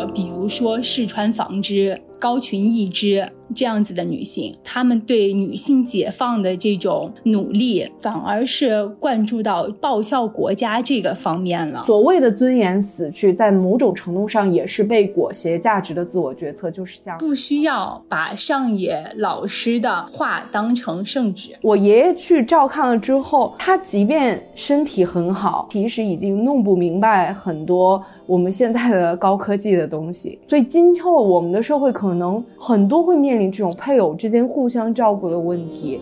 呃，比如说试穿纺织。高群义织这样子的女性，她们对女性解放的这种努力，反而是灌注到报效国家这个方面了。所谓的尊严死去，在某种程度上也是被裹挟价值的自我决策，就是像不需要把上野老师的话当成圣旨。我爷爷去照看了之后，他即便身体很好，其实已经弄不明白很多。我们现在的高科技的东西，所以今后我们的社会可能很多会面临这种配偶之间互相照顾的问题。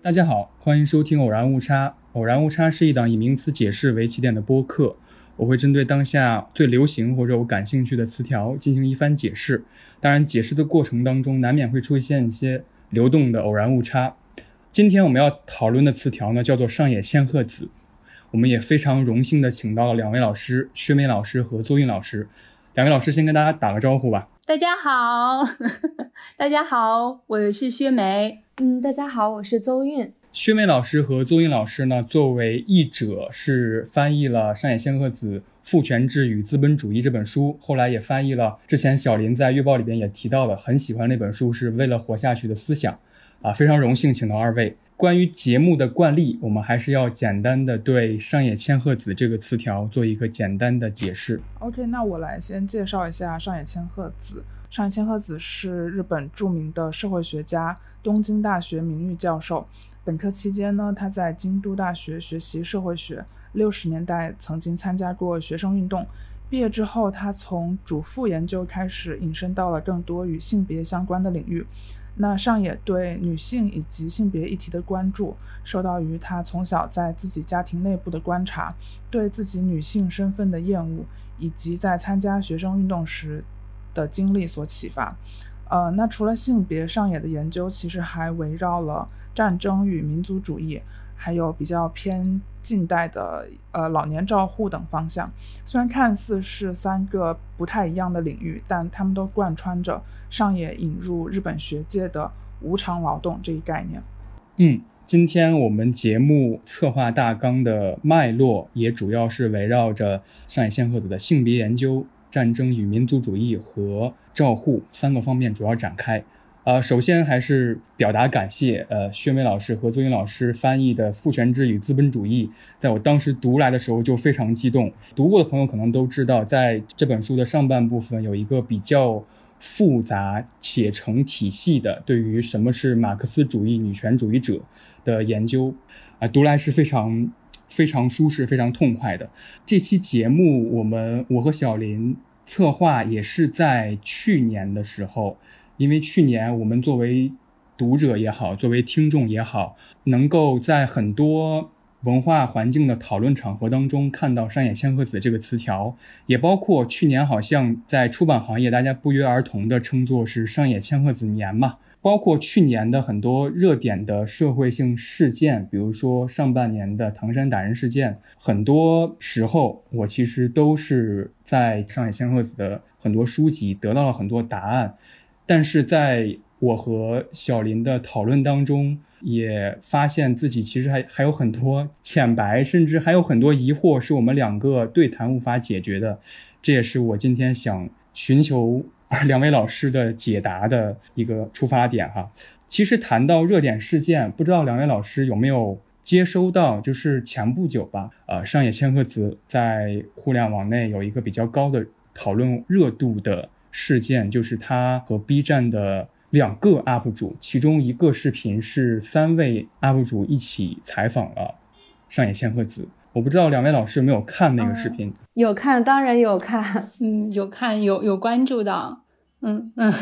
大家好，欢迎收听《偶然误差》。偶然误差是一档以名词解释为起点的播客，我会针对当下最流行或者我感兴趣的词条进行一番解释。当然，解释的过程当中难免会出现一些。流动的偶然误差。今天我们要讨论的词条呢，叫做上野千鹤子。我们也非常荣幸的请到了两位老师，薛梅老师和邹韵老师。两位老师先跟大家打个招呼吧。大家好，大家好，我是薛梅。嗯，大家好，我是邹韵。薛梅老师和邹韵老师呢，作为译者，是翻译了上野千鹤子《父权制与资本主义》这本书，后来也翻译了之前小林在月报里边也提到的很喜欢那本书，是为了活下去的思想。啊，非常荣幸请到二位。关于节目的惯例，我们还是要简单的对上野千鹤子这个词条做一个简单的解释。OK，那我来先介绍一下上野千鹤子。上野千鹤子是日本著名的社会学家，东京大学名誉教授。本科期间呢，他在京都大学学习社会学。六十年代曾经参加过学生运动。毕业之后，他从主妇研究开始，引申到了更多与性别相关的领域。那上野对女性以及性别议题的关注，受到于他从小在自己家庭内部的观察，对自己女性身份的厌恶，以及在参加学生运动时的经历所启发。呃，那除了性别，上野的研究其实还围绕了。战争与民族主义，还有比较偏近代的呃老年照护等方向，虽然看似是三个不太一样的领域，但他们都贯穿着上野引入日本学界的无偿劳动这一概念。嗯，今天我们节目策划大纲的脉络也主要是围绕着上野千鹤子的性别研究、战争与民族主义和照护三个方面主要展开。呃，首先还是表达感谢。呃，薛梅老师和邹云老师翻译的《父权制与资本主义》，在我当时读来的时候就非常激动。读过的朋友可能都知道，在这本书的上半部分有一个比较复杂且成体系的对于什么是马克思主义女权主义者的研究，啊，读来是非常非常舒适、非常痛快的。这期节目，我们我和小林策划也是在去年的时候。因为去年我们作为读者也好，作为听众也好，能够在很多文化环境的讨论场合当中看到“上野千鹤子”这个词条，也包括去年好像在出版行业大家不约而同的称作是“上野千鹤子年”嘛。包括去年的很多热点的社会性事件，比如说上半年的唐山打人事件，很多时候我其实都是在上野千鹤子的很多书籍得到了很多答案。但是在我和小林的讨论当中，也发现自己其实还还有很多浅白，甚至还有很多疑惑，是我们两个对谈无法解决的。这也是我今天想寻求 两位老师的解答的一个出发点哈。其实谈到热点事件，不知道两位老师有没有接收到？就是前不久吧，呃，上野千鹤子在互联网内有一个比较高的讨论热度的。事件就是他和 B 站的两个 UP 主，其中一个视频是三位 UP 主一起采访了上野千鹤子。我不知道两位老师有没有看那个视频？有看，当然有看，嗯，有看，有有关注的，嗯嗯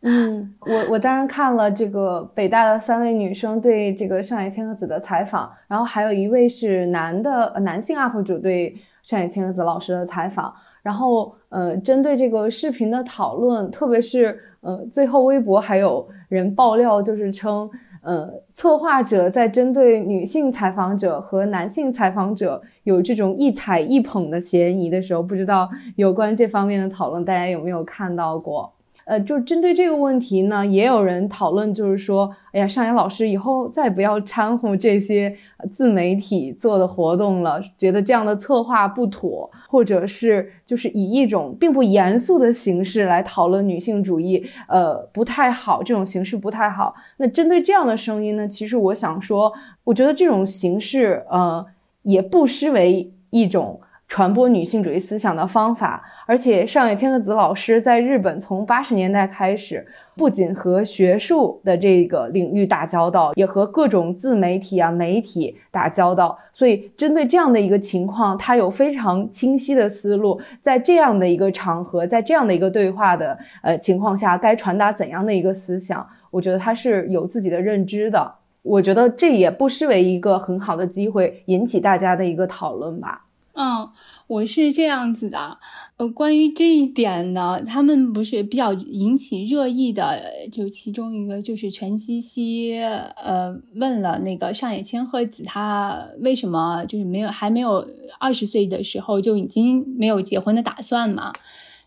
嗯，我我当然看了这个北大的三位女生对这个上野千鹤子的采访，然后还有一位是男的男性 UP 主对上野千鹤子老师的采访。然后，呃，针对这个视频的讨论，特别是，呃，最后微博还有人爆料，就是称，呃，策划者在针对女性采访者和男性采访者有这种一踩一捧的嫌疑的时候，不知道有关这方面的讨论，大家有没有看到过？呃，就针对这个问题呢，也有人讨论，就是说，哎呀，上野老师以后再不要掺和这些自媒体做的活动了，觉得这样的策划不妥，或者是就是以一种并不严肃的形式来讨论女性主义，呃，不太好，这种形式不太好。那针对这样的声音呢，其实我想说，我觉得这种形式，呃，也不失为一种。传播女性主义思想的方法，而且上野千鹤子老师在日本从八十年代开始，不仅和学术的这个领域打交道，也和各种自媒体啊媒体打交道。所以，针对这样的一个情况，他有非常清晰的思路，在这样的一个场合，在这样的一个对话的呃情况下，该传达怎样的一个思想？我觉得他是有自己的认知的。我觉得这也不失为一个很好的机会，引起大家的一个讨论吧。嗯，我是这样子的，呃，关于这一点呢，他们不是比较引起热议的，就其中一个就是全西西，呃，问了那个上野千鹤子，他为什么就是没有还没有二十岁的时候就已经没有结婚的打算嘛？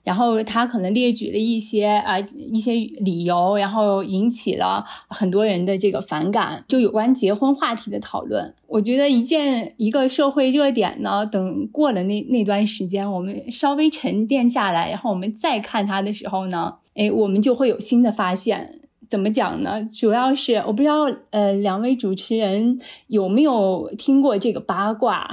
然后他可能列举了一些啊一些理由，然后引起了很多人的这个反感，就有关结婚话题的讨论。我觉得一件一个社会热点呢，等过了那那段时间，我们稍微沉淀下来，然后我们再看它的时候呢，哎，我们就会有新的发现。怎么讲呢？主要是我不知道，呃，两位主持人有没有听过这个八卦？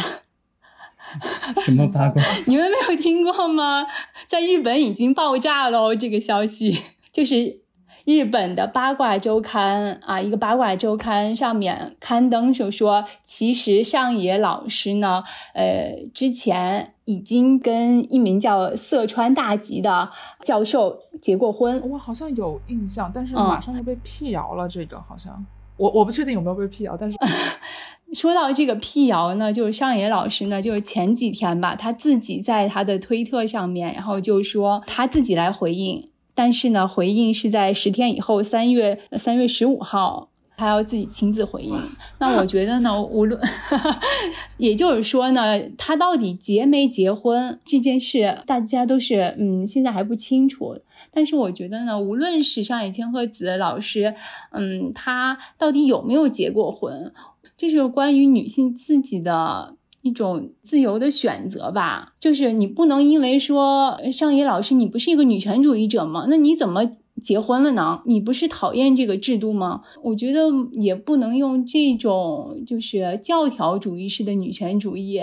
什么八卦？你们没有听过吗？在日本已经爆炸了，这个消息就是日本的八卦周刊啊，一个八卦周刊上面刊登就说，其实上野老师呢，呃，之前已经跟一名叫色川大吉的教授结过婚。我好像有印象，但是马上就被辟谣了。这个好像我我不确定有没有被辟谣，但是。说到这个辟谣呢，就是上野老师呢，就是前几天吧，他自己在他的推特上面，然后就说他自己来回应，但是呢，回应是在十天以后，三月三月十五号，他要自己亲自回应。那我觉得呢，无论，也就是说呢，他到底结没结婚这件事，大家都是嗯，现在还不清楚。但是我觉得呢，无论是上野千鹤子老师，嗯，他到底有没有结过婚？这是关于女性自己的一种自由的选择吧，就是你不能因为说上野老师你不是一个女权主义者吗？那你怎么结婚了呢？你不是讨厌这个制度吗？我觉得也不能用这种就是教条主义式的女权主义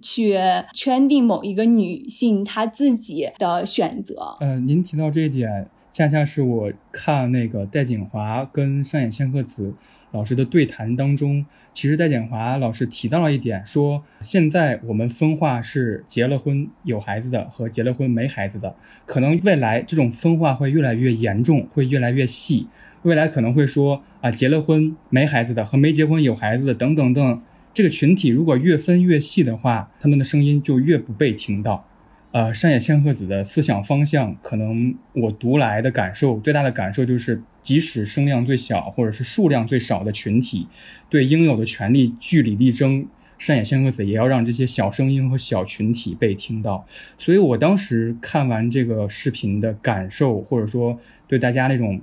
去圈定某一个女性她自己的选择。呃，您提到这一点，恰恰是我看那个戴锦华跟上野千鹤子老师的对谈当中。其实戴锦华老师提到了一点，说现在我们分化是结了婚有孩子的和结了婚没孩子的，可能未来这种分化会越来越严重，会越来越细。未来可能会说啊，结了婚没孩子的和没结婚有孩子的等等等，这个群体如果越分越细的话，他们的声音就越不被听到。呃，山野千鹤子的思想方向，可能我读来的感受最大的感受就是，即使声量最小或者是数量最少的群体，对应有的权利据理力争，上野千鹤子也要让这些小声音和小群体被听到。所以我当时看完这个视频的感受，或者说对大家那种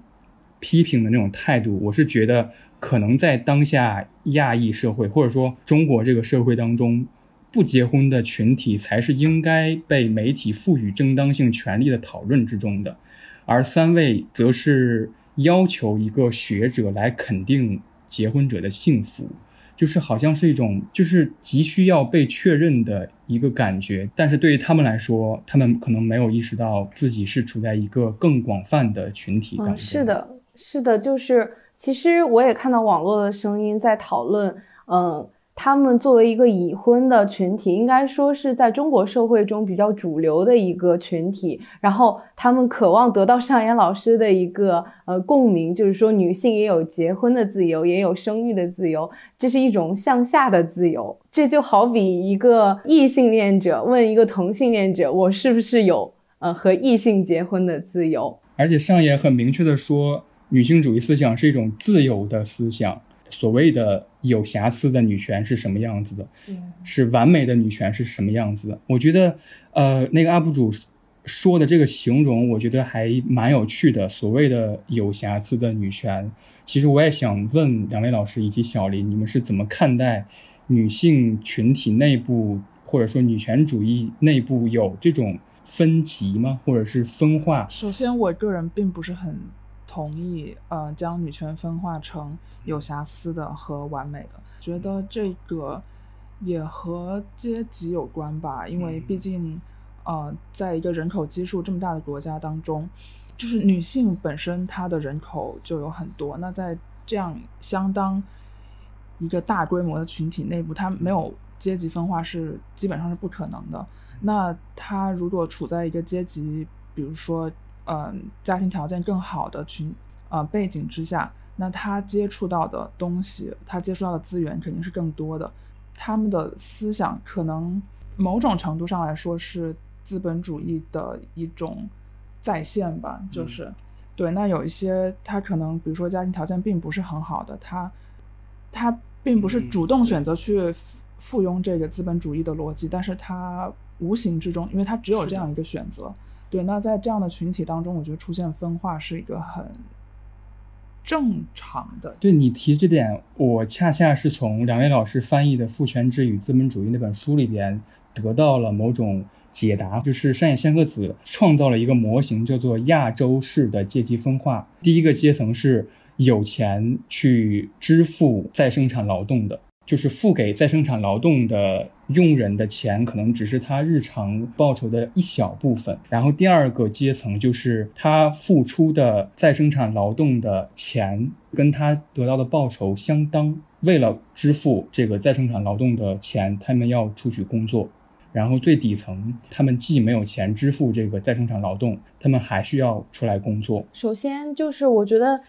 批评的那种态度，我是觉得，可能在当下亚裔社会，或者说中国这个社会当中。不结婚的群体才是应该被媒体赋予正当性权利的讨论之中的，而三位则是要求一个学者来肯定结婚者的幸福，就是好像是一种就是急需要被确认的一个感觉。但是对于他们来说，他们可能没有意识到自己是处在一个更广泛的群体当中。是的，是的，就是其实我也看到网络的声音在讨论，嗯。他们作为一个已婚的群体，应该说是在中国社会中比较主流的一个群体。然后他们渴望得到上野老师的一个呃共鸣，就是说女性也有结婚的自由，也有生育的自由，这是一种向下的自由。这就好比一个异性恋者问一个同性恋者：“我是不是有呃和异性结婚的自由？”而且上野很明确的说，女性主义思想是一种自由的思想。所谓的有瑕疵的女权是什么样子的？是完美的女权是什么样子的？我觉得，呃，那个 UP 主说的这个形容，我觉得还蛮有趣的。所谓的有瑕疵的女权，其实我也想问两位老师以及小林，你们是怎么看待女性群体内部，或者说女权主义内部有这种分级吗？或者是分化？首先，我个人并不是很同意，呃，将女权分化成有瑕疵的和完美的。觉得这个也和阶级有关吧，因为毕竟。呃，在一个人口基数这么大的国家当中，就是女性本身她的人口就有很多。那在这样相当一个大规模的群体内部，她没有阶级分化是基本上是不可能的。那她如果处在一个阶级，比如说，嗯，家庭条件更好的群呃背景之下，那他接触到的东西，他接触到的资源肯定是更多的。他们的思想可能某种程度上来说是。资本主义的一种再现吧，就是对。那有一些他可能，比如说家庭条件并不是很好的，他他并不是主动选择去附庸这个资本主义的逻辑，但是他无形之中，因为他只有这样一个选择。对，那在这样的群体当中，我觉得出现分化是一个很正常的。对你提这点，我恰恰是从两位老师翻译的《父权制与资本主义》那本书里边得到了某种。解答就是山野仙鹤子创造了一个模型，叫做亚洲式的阶级分化。第一个阶层是有钱去支付再生产劳动的，就是付给再生产劳动的佣人的钱，可能只是他日常报酬的一小部分。然后第二个阶层就是他付出的再生产劳动的钱跟他得到的报酬相当，为了支付这个再生产劳动的钱，他们要出去工作。然后最底层，他们既没有钱支付这个再生产劳动，他们还需要出来工作。首先就是我觉得，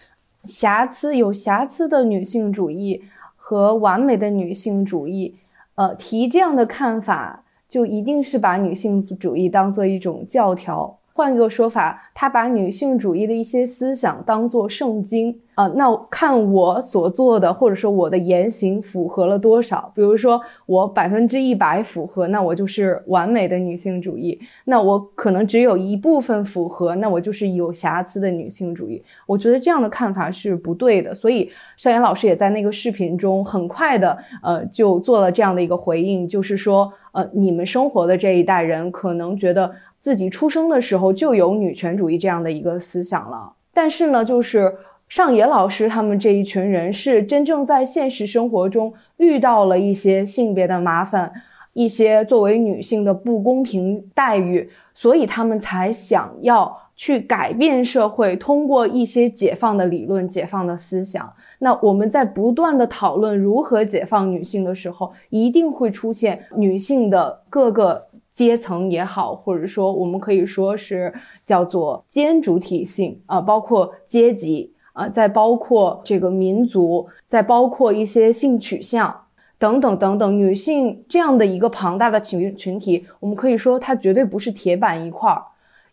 瑕疵有瑕疵的女性主义和完美的女性主义，呃，提这样的看法，就一定是把女性主义当做一种教条。换一个说法，他把女性主义的一些思想当做圣经啊，那看我所做的或者说我的言行符合了多少。比如说我百分之一百符合，那我就是完美的女性主义；那我可能只有一部分符合，那我就是有瑕疵的女性主义。我觉得这样的看法是不对的。所以邵岩老师也在那个视频中很快的呃就做了这样的一个回应，就是说呃你们生活的这一代人可能觉得。自己出生的时候就有女权主义这样的一个思想了，但是呢，就是上野老师他们这一群人是真正在现实生活中遇到了一些性别的麻烦，一些作为女性的不公平待遇，所以他们才想要去改变社会，通过一些解放的理论、解放的思想。那我们在不断的讨论如何解放女性的时候，一定会出现女性的各个。阶层也好，或者说我们可以说是叫做兼主体性啊，包括阶级啊，再包括这个民族，再包括一些性取向等等等等，女性这样的一个庞大的群群体，我们可以说它绝对不是铁板一块儿，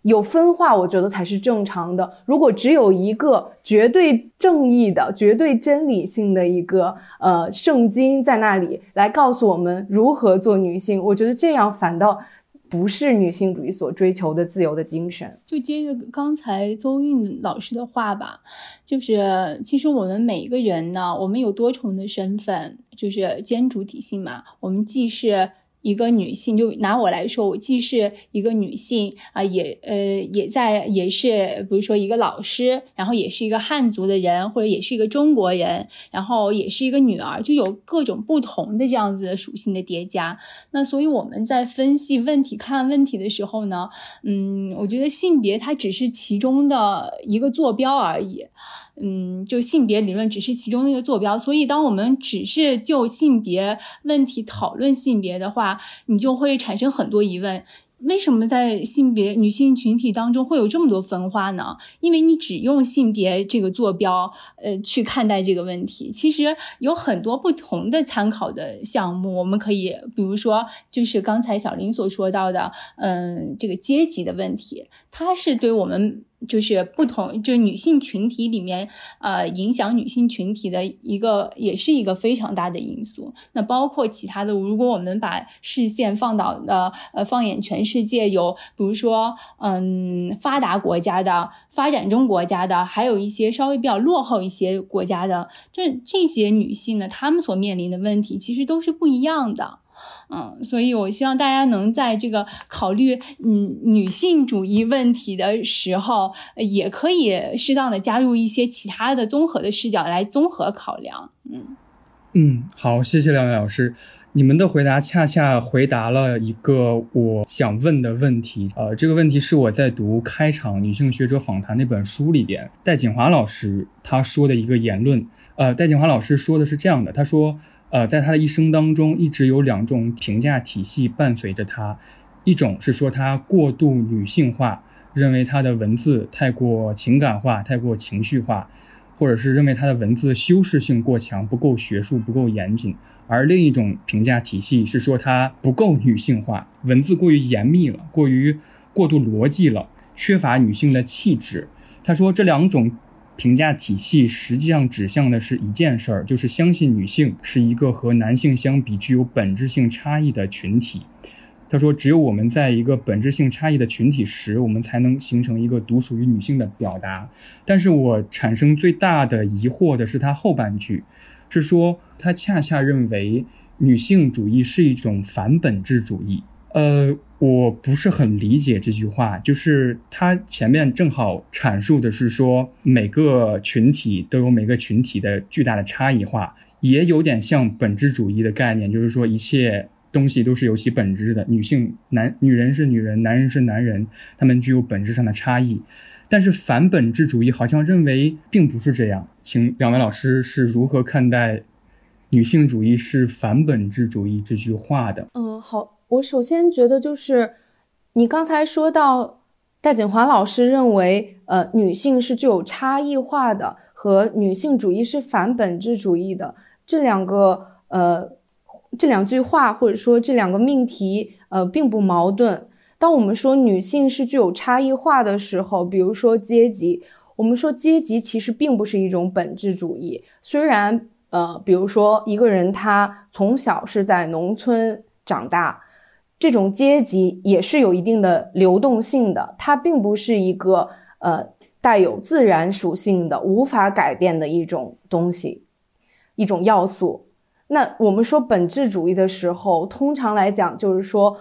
有分化，我觉得才是正常的。如果只有一个绝对正义的、绝对真理性的一个呃圣经在那里来告诉我们如何做女性，我觉得这样反倒。不是女性主义所追求的自由的精神。就接着刚才邹韵老师的话吧，就是其实我们每一个人呢，我们有多重的身份，就是兼主体性嘛，我们既是。一个女性，就拿我来说，我既是一个女性啊，也呃也在也是，比如说一个老师，然后也是一个汉族的人，或者也是一个中国人，然后也是一个女儿，就有各种不同的这样子的属性的叠加。那所以我们在分析问题、看问题的时候呢，嗯，我觉得性别它只是其中的一个坐标而已。嗯，就性别理论只是其中一个坐标，所以当我们只是就性别问题讨论性别的话，你就会产生很多疑问：为什么在性别女性群体当中会有这么多分化呢？因为你只用性别这个坐标，呃，去看待这个问题，其实有很多不同的参考的项目，我们可以，比如说，就是刚才小林所说到的，嗯，这个阶级的问题，它是对我们。就是不同，就女性群体里面，呃，影响女性群体的一个，也是一个非常大的因素。那包括其他的，如果我们把视线放到呃呃，放眼全世界，有比如说，嗯，发达国家的、发展中国家的，还有一些稍微比较落后一些国家的，这这些女性呢，她们所面临的问题其实都是不一样的。嗯，所以我希望大家能在这个考虑嗯女性主义问题的时候，也可以适当的加入一些其他的综合的视角来综合考量。嗯嗯，好，谢谢两位老师，你们的回答恰恰回答了一个我想问的问题。呃，这个问题是我在读《开场女性学者访谈》那本书里边，戴锦华老师他说的一个言论。呃，戴锦华老师说的是这样的，他说。呃，在他的一生当中，一直有两种评价体系伴随着他，一种是说他过度女性化，认为他的文字太过情感化、太过情绪化，或者是认为他的文字修饰性过强，不够学术、不够严谨；而另一种评价体系是说他不够女性化，文字过于严密了，过于过度逻辑了，缺乏女性的气质。他说这两种。评价体系实际上指向的是一件事儿，就是相信女性是一个和男性相比具有本质性差异的群体。他说，只有我们在一个本质性差异的群体时，我们才能形成一个独属于女性的表达。但是我产生最大的疑惑的是他后半句，是说他恰恰认为女性主义是一种反本质主义。呃。我不是很理解这句话，就是他前面正好阐述的是说每个群体都有每个群体的巨大的差异化，也有点像本质主义的概念，就是说一切东西都是有其本质的，女性男女人是女人，男人是男人，他们具有本质上的差异。但是反本质主义好像认为并不是这样，请两位老师是如何看待女性主义是反本质主义这句话的？嗯，好。我首先觉得就是，你刚才说到戴锦华老师认为，呃，女性是具有差异化的，和女性主义是反本质主义的这两个，呃，这两句话或者说这两个命题，呃，并不矛盾。当我们说女性是具有差异化的时候，比如说阶级，我们说阶级其实并不是一种本质主义。虽然，呃，比如说一个人他从小是在农村长大。这种阶级也是有一定的流动性的，它并不是一个呃带有自然属性的、无法改变的一种东西，一种要素。那我们说本质主义的时候，通常来讲就是说，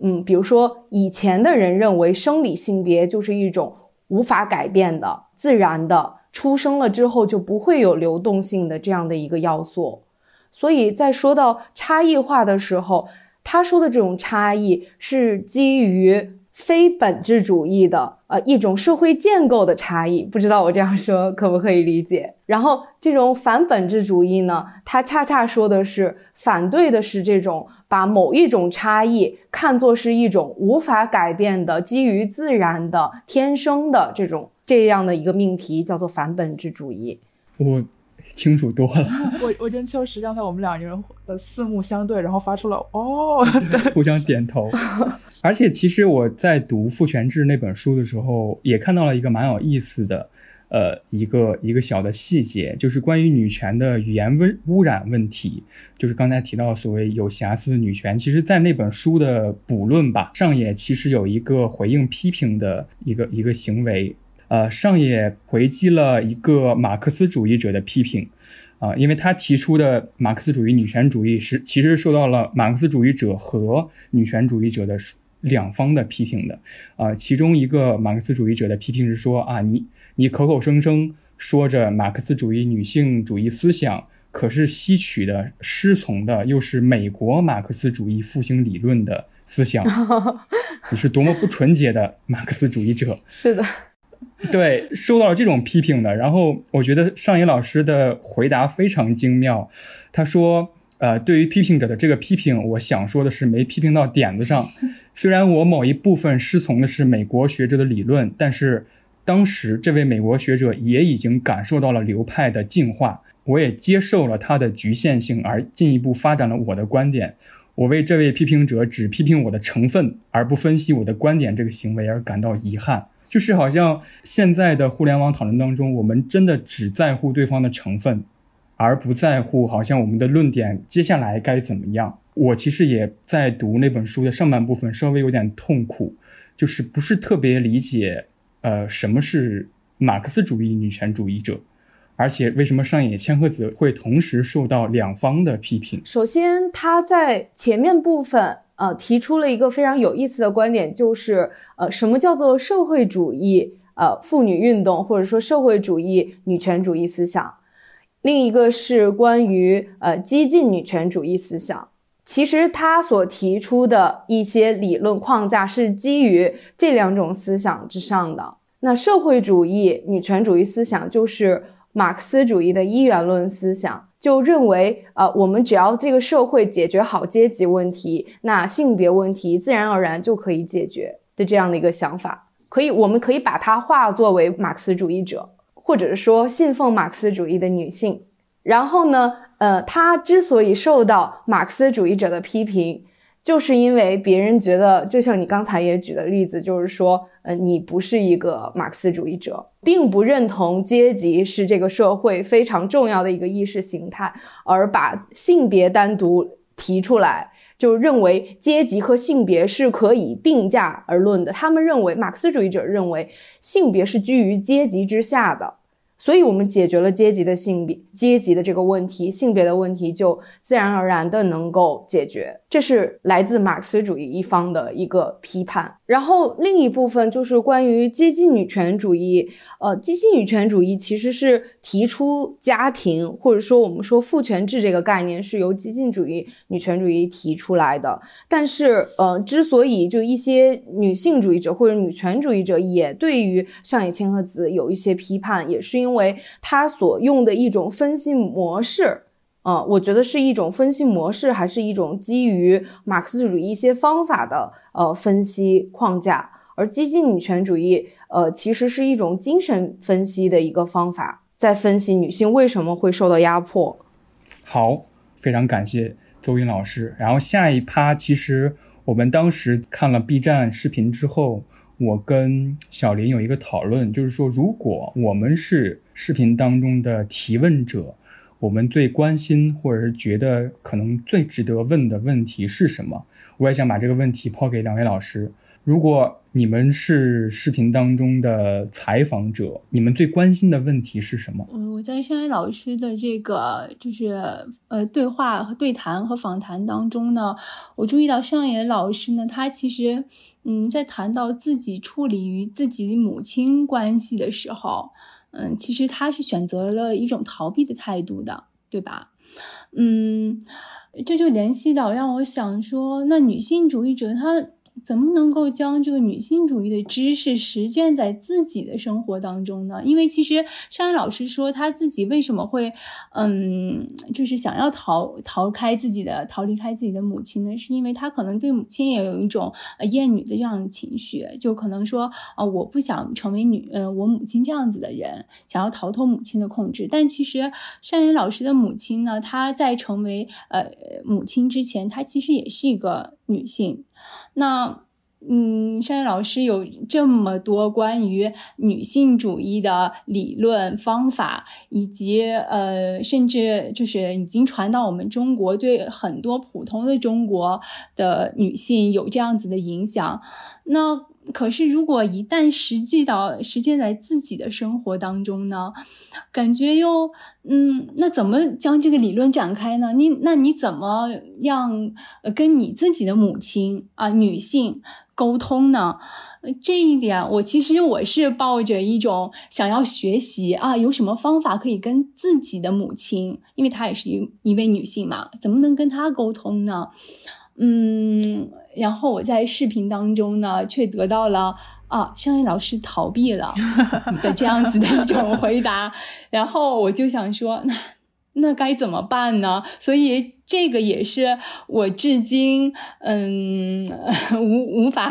嗯，比如说以前的人认为生理性别就是一种无法改变的、自然的，出生了之后就不会有流动性的这样的一个要素。所以在说到差异化的时候，他说的这种差异是基于非本质主义的，呃，一种社会建构的差异。不知道我这样说 可不可以理解？然后这种反本质主义呢，它恰恰说的是反对的是这种把某一种差异看作是一种无法改变的、基于自然的、天生的这种这样的一个命题，叫做反本质主义。我。清楚多了。我我跟秋实刚才我们两个人呃四目相对，然后发出了哦，互相点头。而且其实我在读《父权制》那本书的时候，也看到了一个蛮有意思的，呃，一个一个小的细节，就是关于女权的语言污污染问题。就是刚才提到所谓有瑕疵的女权，其实，在那本书的补论吧上也其实有一个回应批评的一个一个行为。呃，上野回击了一个马克思主义者的批评，啊，因为他提出的马克思主义女权主义是其实受到了马克思主义者和女权主义者的两方的批评的，啊，其中一个马克思主义者的批评是说啊，你你口口声声说着马克思主义女性主义思想，可是吸取的师从的又是美国马克思主义复兴理论的思想，你是多么不纯洁的马克思主义者，是的。对，受到了这种批评的，然后我觉得上野老师的回答非常精妙。他说：“呃，对于批评者的这个批评，我想说的是没批评到点子上。虽然我某一部分师从的是美国学者的理论，但是当时这位美国学者也已经感受到了流派的进化，我也接受了他的局限性，而进一步发展了我的观点。我为这位批评者只批评我的成分而不分析我的观点这个行为而感到遗憾。”就是好像现在的互联网讨论当中，我们真的只在乎对方的成分，而不在乎好像我们的论点接下来该怎么样。我其实也在读那本书的上半部分，稍微有点痛苦，就是不是特别理解，呃，什么是马克思主义女权主义者，而且为什么上野千鹤子会同时受到两方的批评？首先，他在前面部分。呃，提出了一个非常有意思的观点，就是呃，什么叫做社会主义呃妇女运动，或者说社会主义女权主义思想？另一个是关于呃激进女权主义思想。其实他所提出的一些理论框架是基于这两种思想之上的。那社会主义女权主义思想就是马克思主义的一元论思想。就认为，呃，我们只要这个社会解决好阶级问题，那性别问题自然而然就可以解决的这样的一个想法，可以，我们可以把它化作为马克思主义者，或者是说信奉马克思主义的女性。然后呢，呃，她之所以受到马克思主义者的批评。就是因为别人觉得，就像你刚才也举的例子，就是说，呃，你不是一个马克思主义者，并不认同阶级是这个社会非常重要的一个意识形态，而把性别单独提出来，就认为阶级和性别是可以并驾而论的。他们认为，马克思主义者认为性别是居于阶级之下的。所以，我们解决了阶级的性别、阶级的这个问题，性别的问题就自然而然的能够解决。这是来自马克思主义一方的一个批判。然后，另一部分就是关于激进女权主义。呃，激进女权主义其实是提出家庭，或者说我们说父权制这个概念是由激进主义女权主义提出来的。但是，呃，之所以就一些女性主义者或者女权主义者也对于上野千鹤子有一些批判，也是因他所用的一种分析模式，呃，我觉得是一种分析模式，还是一种基于马克思主义一些方法的呃分析框架，而激进女权主义。呃，其实是一种精神分析的一个方法，在分析女性为什么会受到压迫。好，非常感谢周云老师。然后下一趴，其实我们当时看了 B 站视频之后，我跟小林有一个讨论，就是说，如果我们是视频当中的提问者，我们最关心或者是觉得可能最值得问的问题是什么？我也想把这个问题抛给两位老师。如果你们是视频当中的采访者，你们最关心的问题是什么？嗯，我在山野老师的这个就是呃对话和对谈和访谈当中呢，我注意到上野老师呢，他其实嗯在谈到自己处理与自己母亲关系的时候，嗯，其实他是选择了一种逃避的态度的，对吧？嗯，这就联系到让我想说，那女性主义者她。怎么能够将这个女性主义的知识实践在自己的生活当中呢？因为其实山野老师说他自己为什么会，嗯，就是想要逃逃开自己的逃离开自己的母亲呢？是因为他可能对母亲也有一种呃厌女的这样的情绪，就可能说啊，我不想成为女呃我母亲这样子的人，想要逃脱母亲的控制。但其实山野老师的母亲呢，她在成为呃母亲之前，她其实也是一个女性。那，嗯，山野老师有这么多关于女性主义的理论方法，以及呃，甚至就是已经传到我们中国，对很多普通的中国的女性有这样子的影响。那可是，如果一旦实际到实践在自己的生活当中呢，感觉又，嗯，那怎么将这个理论展开呢？你那你怎么样跟你自己的母亲啊，女性沟通呢？这一点，我其实我是抱着一种想要学习啊，有什么方法可以跟自己的母亲，因为她也是一一位女性嘛，怎么能跟她沟通呢？嗯。然后我在视频当中呢，却得到了啊，商业老师逃避了 的这样子的一种回答。然后我就想说，那 那该怎么办呢？所以这个也是我至今嗯无无法，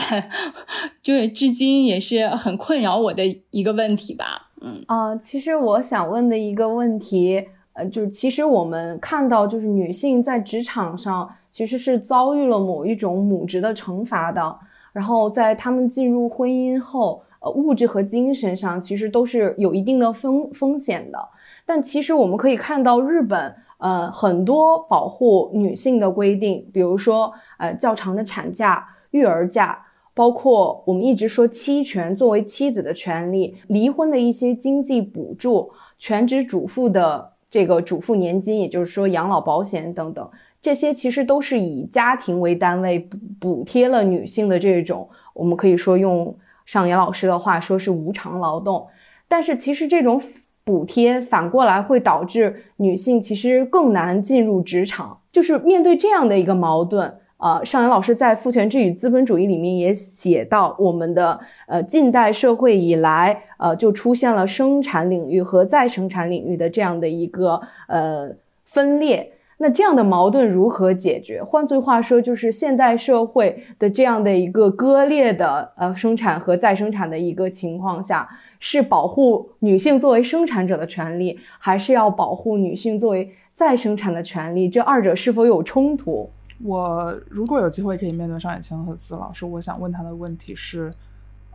就是至今也是很困扰我的一个问题吧。嗯啊，其实我想问的一个问题，呃，就是其实我们看到，就是女性在职场上。其实是遭遇了某一种母职的惩罚的，然后在他们进入婚姻后，呃物质和精神上其实都是有一定的风风险的。但其实我们可以看到，日本呃很多保护女性的规定，比如说呃较长的产假、育儿假，包括我们一直说妻权作为妻子的权利、离婚的一些经济补助、全职主妇的这个主妇年金，也就是说养老保险等等。这些其实都是以家庭为单位补补贴了女性的这种，我们可以说用上野老师的话说是无偿劳动。但是其实这种补贴反过来会导致女性其实更难进入职场。就是面对这样的一个矛盾，呃，上野老师在《父权制与资本主义》里面也写到，我们的呃近代社会以来，呃就出现了生产领域和再生产领域的这样的一个呃分裂。那这样的矛盾如何解决？换句话说，就是现代社会的这样的一个割裂的呃生产和再生产的一个情况下，是保护女性作为生产者的权利，还是要保护女性作为再生产的权利？这二者是否有冲突？我如果有机会可以面对上野千鹤子老师，我想问他的问题是，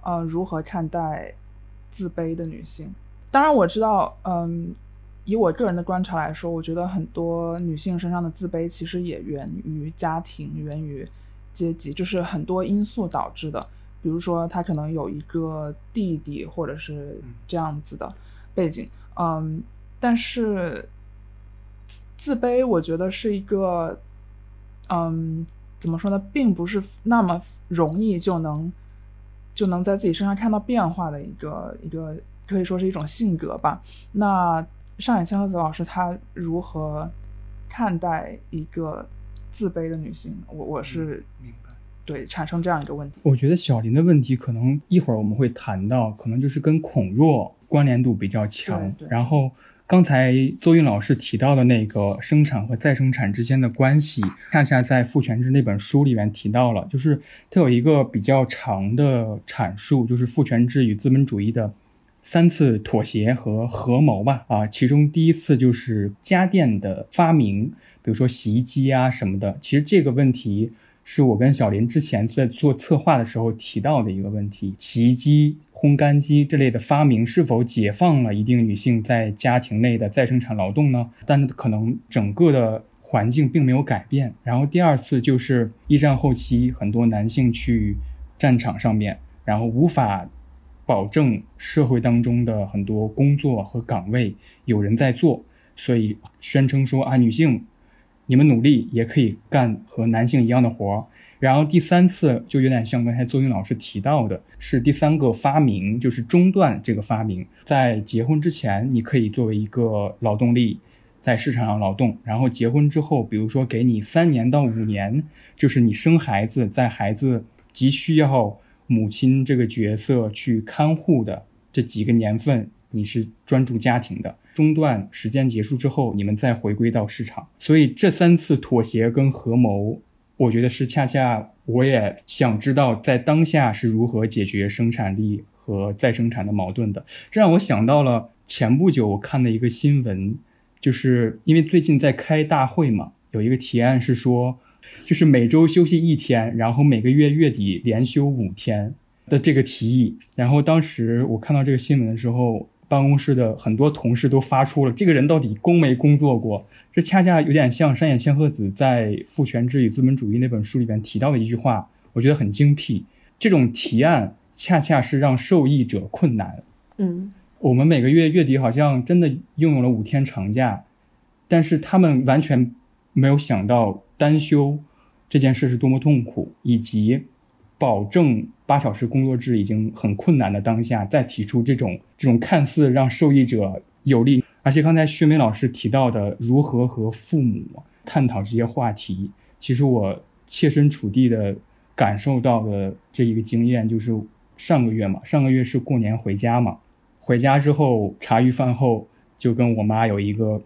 呃，如何看待自卑的女性？当然我知道，嗯。以我个人的观察来说，我觉得很多女性身上的自卑其实也源于家庭，源于阶级，就是很多因素导致的。比如说，她可能有一个弟弟，或者是这样子的背景。嗯，但是自卑，我觉得是一个，嗯，怎么说呢，并不是那么容易就能就能在自己身上看到变化的一个一个，可以说是一种性格吧。那上野千鹤子老师，她如何看待一个自卑的女性？我我是明白，对，产生这样一个问题。我觉得小林的问题可能一会儿我们会谈到，可能就是跟孔若关联度比较强。然后刚才邹韵老师提到的那个生产和再生产之间的关系，恰恰在《父权制》那本书里面提到了，就是它有一个比较长的阐述，就是父权制与资本主义的。三次妥协和合谋吧，啊，其中第一次就是家电的发明，比如说洗衣机啊什么的。其实这个问题是我跟小林之前在做策划的时候提到的一个问题：洗衣机、烘干机这类的发明是否解放了一定女性在家庭内的再生产劳动呢？但可能整个的环境并没有改变。然后第二次就是一战后期，很多男性去战场上面，然后无法。保证社会当中的很多工作和岗位有人在做，所以宣称说啊，女性，你们努力也可以干和男性一样的活儿。然后第三次就有点像刚才邹云老师提到的，是第三个发明，就是中断这个发明，在结婚之前你可以作为一个劳动力在市场上劳动，然后结婚之后，比如说给你三年到五年，就是你生孩子，在孩子急需要。母亲这个角色去看护的这几个年份，你是专注家庭的。中断时间结束之后，你们再回归到市场。所以这三次妥协跟合谋，我觉得是恰恰我也想知道，在当下是如何解决生产力和再生产的矛盾的。这让我想到了前不久我看的一个新闻，就是因为最近在开大会嘛，有一个提案是说。就是每周休息一天，然后每个月月底连休五天的这个提议。然后当时我看到这个新闻的时候，办公室的很多同事都发出了“这个人到底工没工作过？”这恰恰有点像山野千鹤子在《父权制与资本主义》那本书里边提到的一句话，我觉得很精辟。这种提案恰恰是让受益者困难。嗯，我们每个月月底好像真的拥有了五天长假，但是他们完全没有想到。单休这件事是多么痛苦，以及保证八小时工作制已经很困难的当下，再提出这种这种看似让受益者有利，而且刚才薛梅老师提到的如何和父母探讨这些话题，其实我切身处地的感受到的这一个经验就是上个月嘛，上个月是过年回家嘛，回家之后茶余饭后就跟我妈有一个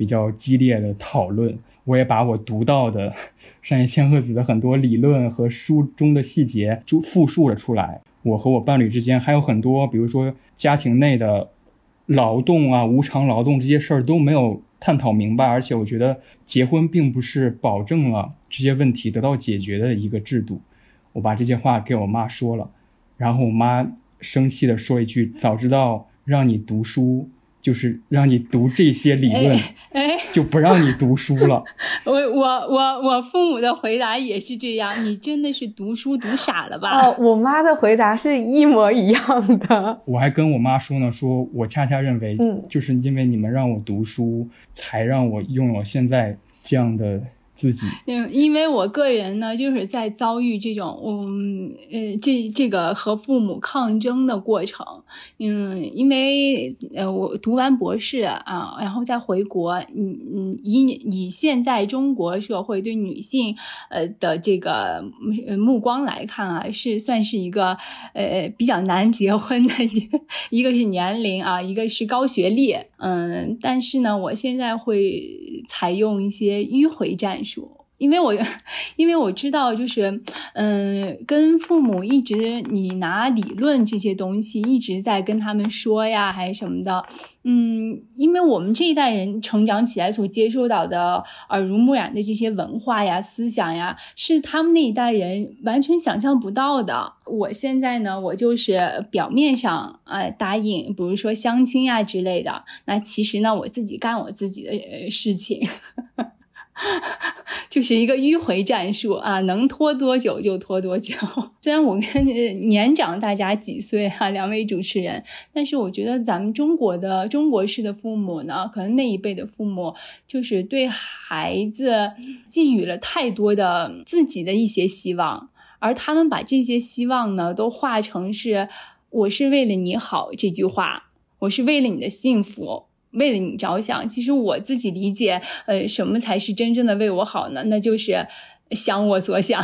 比较激烈的讨论。我也把我读到的 上野千鹤子的很多理论和书中的细节就复述了出来。我和我伴侣之间还有很多，比如说家庭内的劳动啊、无偿劳动这些事儿都没有探讨明白。而且我觉得结婚并不是保证了这些问题得到解决的一个制度。我把这些话给我妈说了，然后我妈生气的说一句：“早知道让你读书。”就是让你读这些理论，哎，就不让你读书了。我我我我父母的回答也是这样，你真的是读书读傻了吧？哦，我妈的回答是一模一样的。我还跟我妈说呢，说我恰恰认为，嗯，就是因为你们让我读书，才让我拥有现在这样的。自己，嗯，因为我个人呢，就是在遭遇这种，嗯，呃，这这个和父母抗争的过程，嗯，因为呃，我读完博士啊，然后再回国，嗯嗯，以以现在中国社会对女性呃的这个目光来看啊，是算是一个呃比较难结婚的，一个是年龄啊，一个是高学历，嗯，但是呢，我现在会采用一些迂回战术。因为我，因为我知道，就是，嗯，跟父母一直你拿理论这些东西一直在跟他们说呀，还是什么的，嗯，因为我们这一代人成长起来所接受到的耳濡目染的这些文化呀、思想呀，是他们那一代人完全想象不到的。我现在呢，我就是表面上啊答应，比如说相亲呀之类的，那其实呢，我自己干我自己的事情。就是一个迂回战术啊，能拖多久就拖多久。虽然我跟年长大家几岁啊，两位主持人，但是我觉得咱们中国的中国式的父母呢，可能那一辈的父母就是对孩子寄予了太多的自己的一些希望，而他们把这些希望呢，都化成是“我是为了你好”这句话，我是为了你的幸福。为了你着想，其实我自己理解，呃，什么才是真正的为我好呢？那就是想我所想。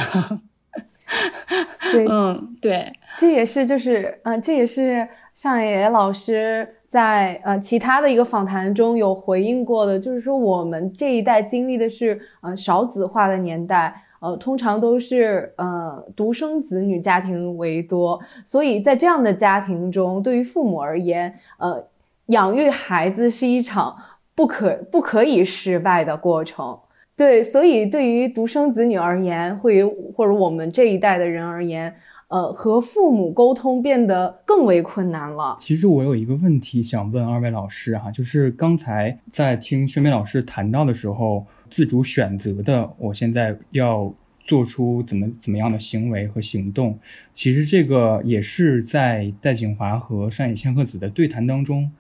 对，嗯，对，这也是就是，呃，这也是上野老师在呃其他的一个访谈中有回应过的，就是说我们这一代经历的是呃少子化的年代，呃，通常都是呃独生子女家庭为多，所以在这样的家庭中，对于父母而言，呃。养育孩子是一场不可不可以失败的过程，对，所以对于独生子女而言，会或者我们这一代的人而言，呃，和父母沟通变得更为困难了。其实我有一个问题想问二位老师哈，就是刚才在听宣梅老师谈到的时候，自主选择的，我现在要做出怎么怎么样的行为和行动，其实这个也是在戴景华和上野千鹤子的对谈当中。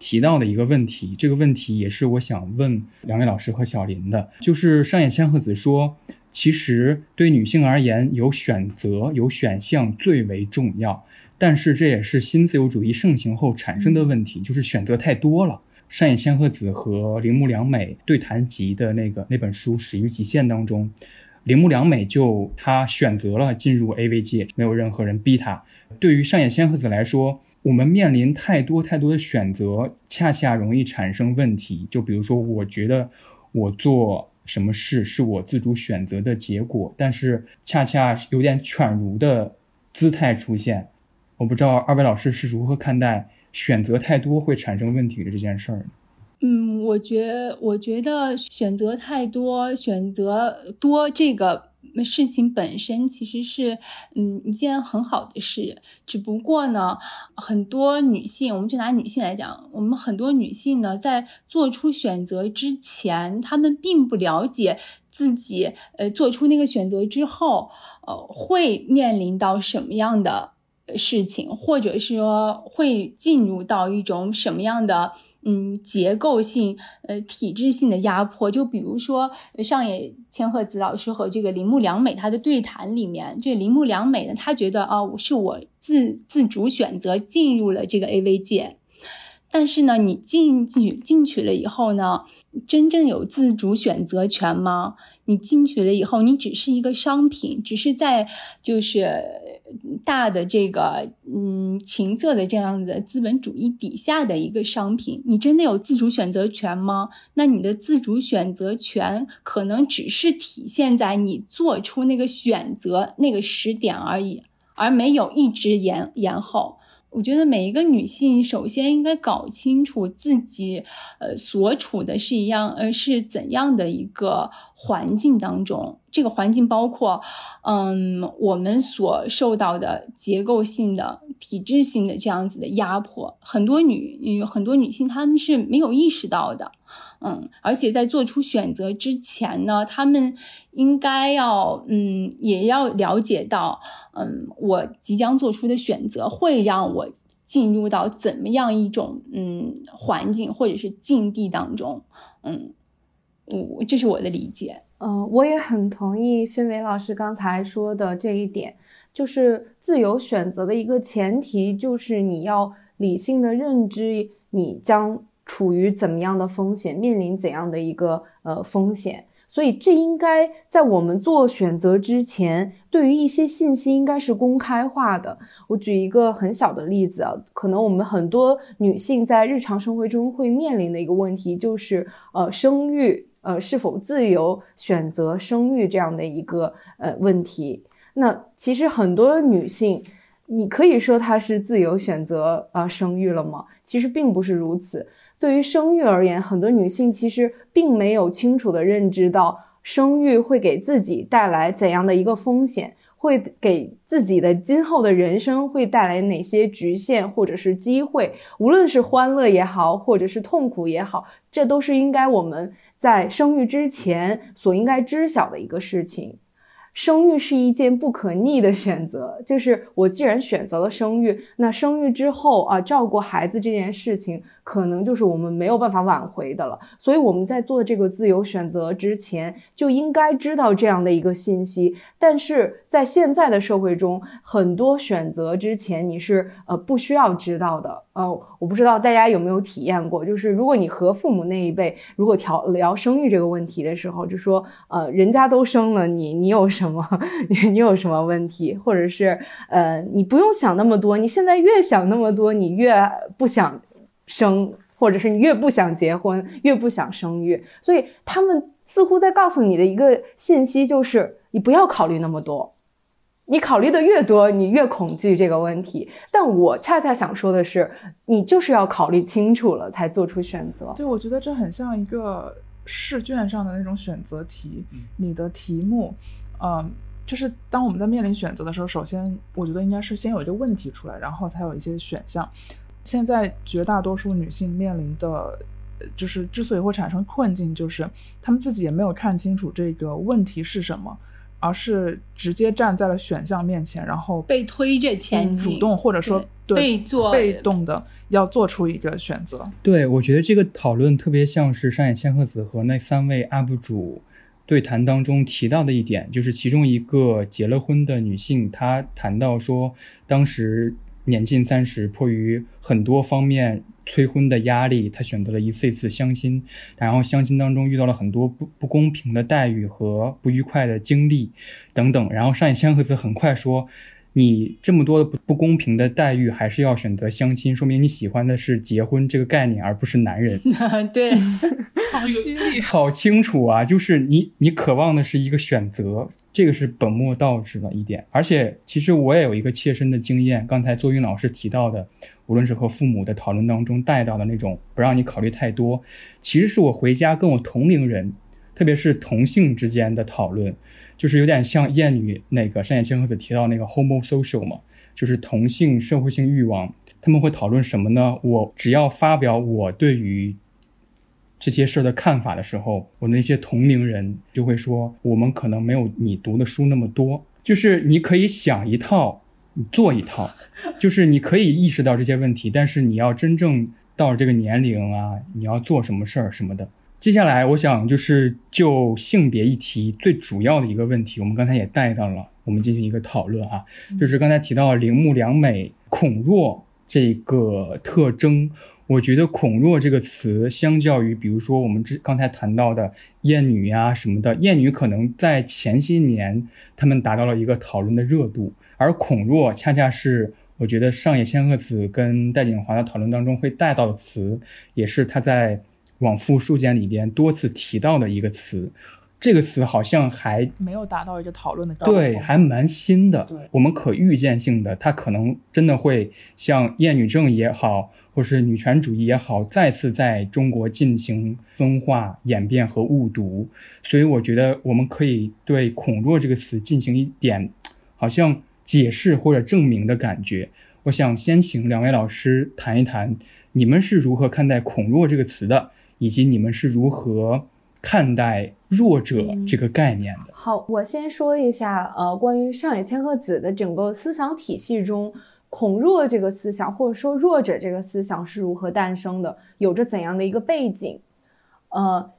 提到的一个问题，这个问题也是我想问两位老师和小林的，就是上野千鹤子说，其实对女性而言，有选择、有选项最为重要，但是这也是新自由主义盛行后产生的问题，就是选择太多了。上野千鹤子和铃木良美对谈集的那个那本书《始于极限》当中，铃木良美就她选择了进入 AV 界，没有任何人逼她。对于上野千鹤子来说，我们面临太多太多的选择，恰恰容易产生问题。就比如说，我觉得我做什么事是我自主选择的结果，但是恰恰有点犬儒的姿态出现。我不知道二位老师是如何看待选择太多会产生问题的这件事儿。嗯，我觉我觉得选择太多，选择多这个。那事情本身其实是，嗯，一件很好的事。只不过呢，很多女性，我们就拿女性来讲，我们很多女性呢，在做出选择之前，她们并不了解自己，呃，做出那个选择之后，呃，会面临到什么样的事情，或者是说会进入到一种什么样的。嗯，结构性、呃，体制性的压迫，就比如说上野千鹤子老师和这个铃木良美他的对谈里面，这铃木良美呢，他觉得啊，是我自自主选择进入了这个 AV 界。但是呢，你进进去进去了以后呢，真正有自主选择权吗？你进去了以后，你只是一个商品，只是在就是大的这个嗯情色的这样子资本主义底下的一个商品。你真的有自主选择权吗？那你的自主选择权可能只是体现在你做出那个选择那个时点而已，而没有一直延延后。我觉得每一个女性首先应该搞清楚自己，呃，所处的是一样，呃，是怎样的一个环境当中，这个环境包括，嗯，我们所受到的结构性的、体制性的这样子的压迫，很多女，很多女性她们是没有意识到的，嗯，而且在做出选择之前呢，她们应该要，嗯，也要了解到，嗯，我即将做出的选择会让我进入到怎么样一种，嗯，环境或者是境地当中，嗯。我这是我的理解，嗯，我也很同意申伟老师刚才说的这一点，就是自由选择的一个前提，就是你要理性的认知你将处于怎么样的风险，面临怎样的一个呃风险，所以这应该在我们做选择之前，对于一些信息应该是公开化的。我举一个很小的例子啊，可能我们很多女性在日常生活中会面临的一个问题就是呃生育。呃，是否自由选择生育这样的一个呃问题？那其实很多女性，你可以说她是自由选择啊生育了吗？其实并不是如此。对于生育而言，很多女性其实并没有清楚的认知到生育会给自己带来怎样的一个风险。会给自己的今后的人生会带来哪些局限或者是机会？无论是欢乐也好，或者是痛苦也好，这都是应该我们在生育之前所应该知晓的一个事情。生育是一件不可逆的选择，就是我既然选择了生育，那生育之后啊，照顾孩子这件事情。可能就是我们没有办法挽回的了，所以我们在做这个自由选择之前就应该知道这样的一个信息。但是在现在的社会中，很多选择之前你是呃不需要知道的。呃，我不知道大家有没有体验过，就是如果你和父母那一辈如果调聊生育这个问题的时候，就说呃人家都生了，你你有什么 你你有什么问题，或者是呃你不用想那么多，你现在越想那么多，你越不想。生，或者是你越不想结婚，越不想生育，所以他们似乎在告诉你的一个信息就是，你不要考虑那么多，你考虑的越多，你越恐惧这个问题。但我恰恰想说的是，你就是要考虑清楚了才做出选择。对，我觉得这很像一个试卷上的那种选择题，你的题目，嗯，就是当我们在面临选择的时候，首先我觉得应该是先有一个问题出来，然后才有一些选项。现在绝大多数女性面临的，就是之所以会产生困境，就是她们自己也没有看清楚这个问题是什么，而是直接站在了选项面前，然后被推着前进，主动或者说被做被动的要做出一个选择。对，我觉得这个讨论特别像是上野千鹤子和那三位 UP 主对谈当中提到的一点，就是其中一个结了婚的女性，她谈到说当时。年近三十，迫于很多方面催婚的压力，他选择了一次一次相亲，然后相亲当中遇到了很多不不公平的待遇和不愉快的经历等等。然后上野千鹤子很快说：“你这么多的不不公平的待遇，还是要选择相亲，说明你喜欢的是结婚这个概念，而不是男人。”对，好犀利，好清楚啊！就是你你渴望的是一个选择。这个是本末倒置的一点，而且其实我也有一个切身的经验。刚才作云老师提到的，无论是和父母的讨论当中带到的那种不让你考虑太多，其实是我回家跟我同龄人，特别是同性之间的讨论，就是有点像谚语那个山野千鹤子提到那个 homosocial 嘛，就是同性社会性欲望。他们会讨论什么呢？我只要发表我对于。这些事儿的看法的时候，我那些同龄人就会说，我们可能没有你读的书那么多，就是你可以想一套，你做一套，就是你可以意识到这些问题，但是你要真正到了这个年龄啊，你要做什么事儿什么的。接下来，我想就是就性别议题最主要的一个问题，我们刚才也带到了，我们进行一个讨论啊，就是刚才提到铃木良美孔弱这个特征。我觉得“孔弱”这个词，相较于比如说我们之刚才谈到的艳女呀什么的，艳女可能在前些年他们达到了一个讨论的热度，而“孔弱”恰恰是我觉得上野千鹤子跟戴锦华的讨论当中会带到的词，也是他在往复书简里边多次提到的一个词。这个词好像还没有达到一个讨论的高对，还蛮新的。对我们可预见性的，它可能真的会像厌女症也好，或是女权主义也好，再次在中国进行分化、演变和误读。所以我觉得我们可以对“恐弱”这个词进行一点，好像解释或者证明的感觉。我想先请两位老师谈一谈，你们是如何看待“恐弱”这个词的，以及你们是如何看待弱者这个概念的。好，我先说一下，呃，关于上野千鹤子的整个思想体系中，恐弱这个思想，或者说弱者这个思想是如何诞生的，有着怎样的一个背景？呃，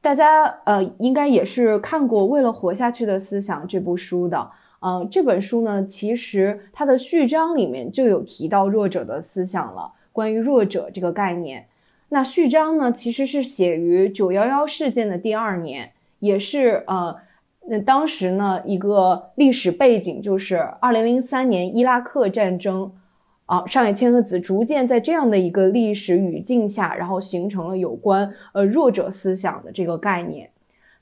大家呃应该也是看过《为了活下去的思想》这部书的。嗯、这本书呢，其实它的序章里面就有提到弱者的思想了，关于弱者这个概念。那序章呢，其实是写于九幺幺事件的第二年，也是呃，那当时呢一个历史背景就是二零零三年伊拉克战争，啊，上野千鹤子逐渐在这样的一个历史语境下，然后形成了有关呃弱者思想的这个概念。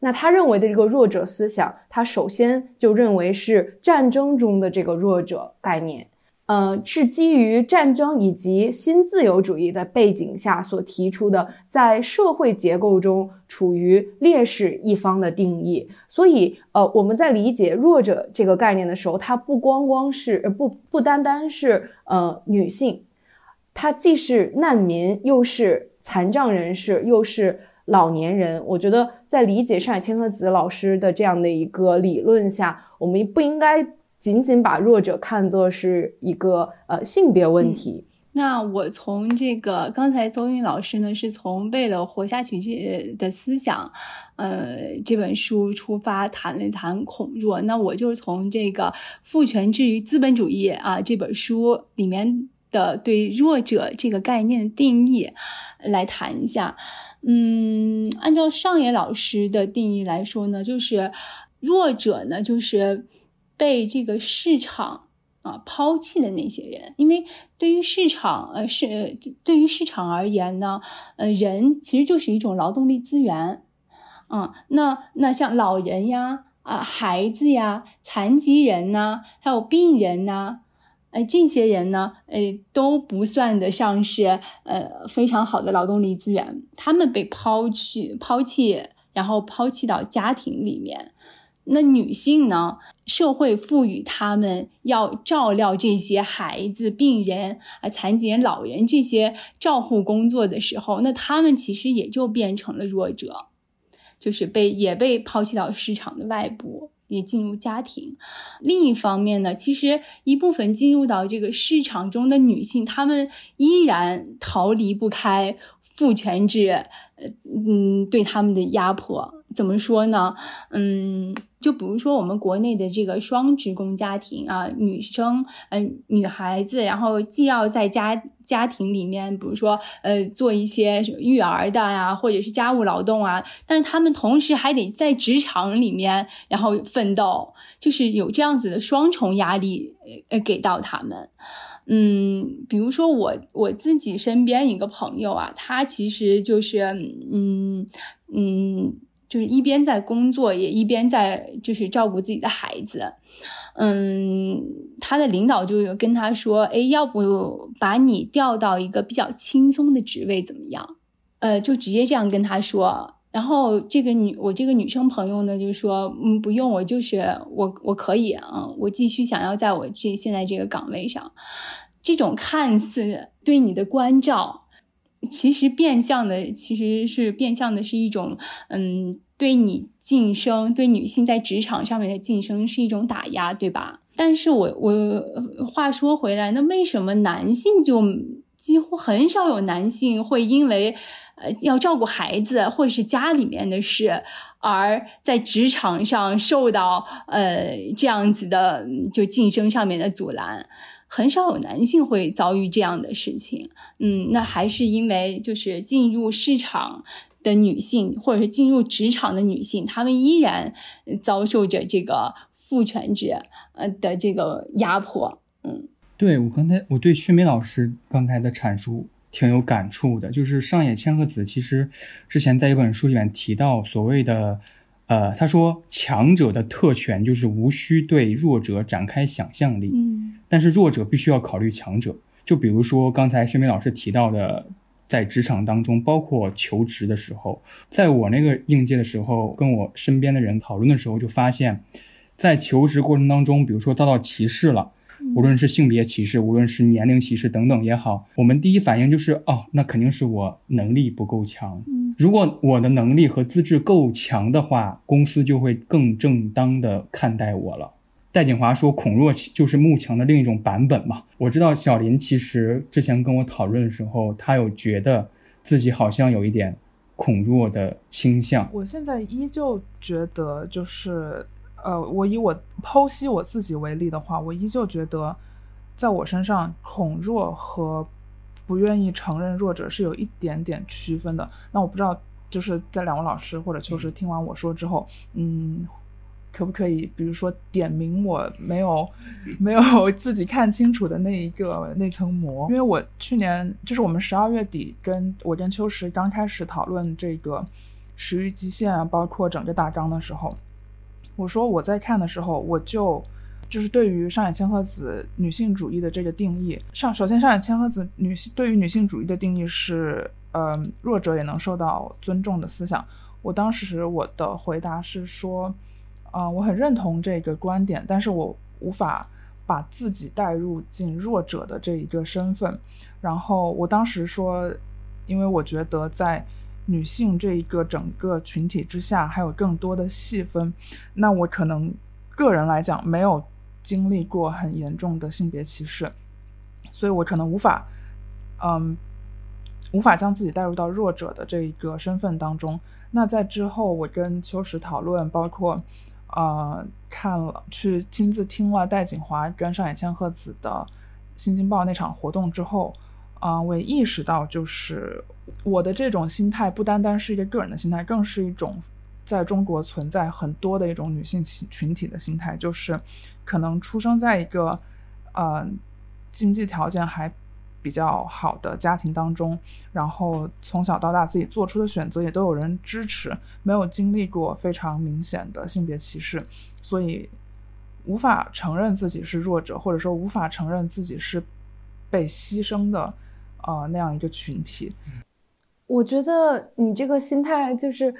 那他认为的这个弱者思想，他首先就认为是战争中的这个弱者概念。呃，是基于战争以及新自由主义的背景下所提出的，在社会结构中处于劣势一方的定义。所以，呃，我们在理解弱者这个概念的时候，它不光光是，呃不不单单是呃女性，它既是难民，又是残障人士，又是老年人。我觉得在理解上海千鹤子老师的这样的一个理论下，我们不应该。仅仅把弱者看作是一个呃性别问题。那我从这个刚才邹韵老师呢，是从为了活下去这的思想，呃这本书出发谈了谈恐弱。那我就是从这个父权制于资本主义啊这本书里面的对弱者这个概念的定义来谈一下。嗯，按照上野老师的定义来说呢，就是弱者呢，就是。被这个市场啊抛弃的那些人，因为对于市场呃是对于市场而言呢，呃人其实就是一种劳动力资源，啊，那那像老人呀啊孩子呀残疾人呐，还有病人呐，呃这些人呢，呃都不算得上是呃非常好的劳动力资源，他们被抛去抛弃，然后抛弃到家庭里面。那女性呢？社会赋予他们要照料这些孩子、病人啊、残疾人、老人这些照护工作的时候，那他们其实也就变成了弱者，就是被也被抛弃到市场的外部，也进入家庭。另一方面呢，其实一部分进入到这个市场中的女性，她们依然逃离不开父权制，呃，嗯，对他们的压迫。怎么说呢？嗯。就比如说我们国内的这个双职工家庭啊，女生，嗯，女孩子，然后既要在家家庭里面，比如说，呃，做一些育儿的呀，或者是家务劳动啊，但是他们同时还得在职场里面，然后奋斗，就是有这样子的双重压力，呃，给到他们。嗯，比如说我我自己身边一个朋友啊，他其实就是，嗯嗯。就是一边在工作，也一边在就是照顾自己的孩子，嗯，他的领导就跟他说：“哎，要不把你调到一个比较轻松的职位怎么样？”呃，就直接这样跟他说。然后这个女，我这个女生朋友呢，就说：“嗯，不用，我就是我，我可以啊，我继续想要在我这现在这个岗位上。”这种看似对你的关照。其实变相的，其实是变相的，是一种，嗯，对你晋升，对女性在职场上面的晋升是一种打压，对吧？但是我我话说回来，那为什么男性就几乎很少有男性会因为，呃，要照顾孩子或者是家里面的事，而在职场上受到呃这样子的就晋升上面的阻拦？很少有男性会遭遇这样的事情，嗯，那还是因为就是进入市场的女性，或者是进入职场的女性，她们依然遭受着这个父权制呃的这个压迫，嗯，对我刚才我对薛梅老师刚才的阐述挺有感触的，就是上野千鹤子其实之前在一本书里面提到所谓的呃，他说强者的特权就是无需对弱者展开想象力，嗯但是弱者必须要考虑强者。就比如说刚才薛梅老师提到的，在职场当中，包括求职的时候，在我那个应届的时候，跟我身边的人讨论的时候，就发现，在求职过程当中，比如说遭到歧视了。无论是性别歧视，无论是年龄歧视等等也好，我们第一反应就是哦，那肯定是我能力不够强。嗯如果我的能力和资质够强的话，公司就会更正当的看待我了。戴锦华说，孔弱就是慕强的另一种版本嘛。我知道小林其实之前跟我讨论的时候，他有觉得自己好像有一点孔弱的倾向。我现在依旧觉得，就是呃，我以我剖析我自己为例的话，我依旧觉得，在我身上，恐弱和不愿意承认弱者是有一点点区分的。那我不知道，就是在两位老师或者秋实听完我说之后，嗯。可不可以，比如说点名我没有没有 自己看清楚的那一个那层膜？因为我去年就是我们十二月底跟我跟秋实刚开始讨论这个食欲极限啊，包括整个大纲的时候，我说我在看的时候，我就就是对于上野千鹤子女性主义的这个定义，上首先上野千鹤子女性对于女性主义的定义是，呃，弱者也能受到尊重的思想。我当时我的回答是说。啊、我很认同这个观点，但是我无法把自己带入进弱者的这一个身份。然后我当时说，因为我觉得在女性这一个整个群体之下，还有更多的细分。那我可能个人来讲，没有经历过很严重的性别歧视，所以我可能无法，嗯，无法将自己带入到弱者的这一个身份当中。那在之后，我跟秋实讨论，包括。呃，看了去亲自听了戴锦华跟上野千鹤子的《新京报》那场活动之后，啊、我也意识到，就是我的这种心态不单单是一个个人的心态，更是一种在中国存在很多的一种女性群体的心态，就是可能出生在一个呃经济条件还比较好的家庭当中，然后从小到大自己做出的选择也都有人支持，没有经历过非常明显的性别歧视，所以无法承认自己是弱者，或者说无法承认自己是被牺牲的，呃那样一个群体。我觉得你这个心态就是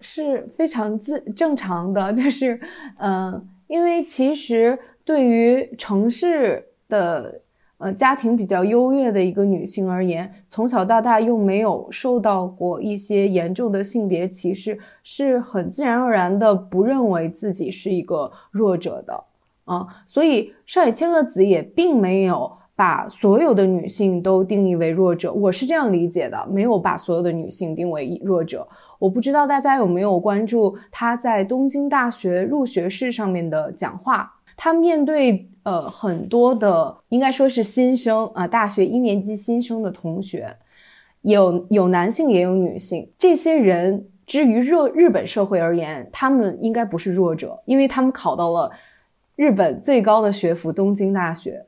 是非常自正常的，就是嗯、因为其实对于城市的。呃，家庭比较优越的一个女性而言，从小到大又没有受到过一些严重的性别歧视，是很自然而然的不认为自己是一个弱者的啊。所以上野千鹤子也并没有把所有的女性都定义为弱者，我是这样理解的，没有把所有的女性定为弱者。我不知道大家有没有关注她在东京大学入学式上面的讲话，她面对。呃，很多的应该说是新生啊、呃，大学一年级新生的同学，有有男性也有女性。这些人，至于日日本社会而言，他们应该不是弱者，因为他们考到了日本最高的学府东京大学。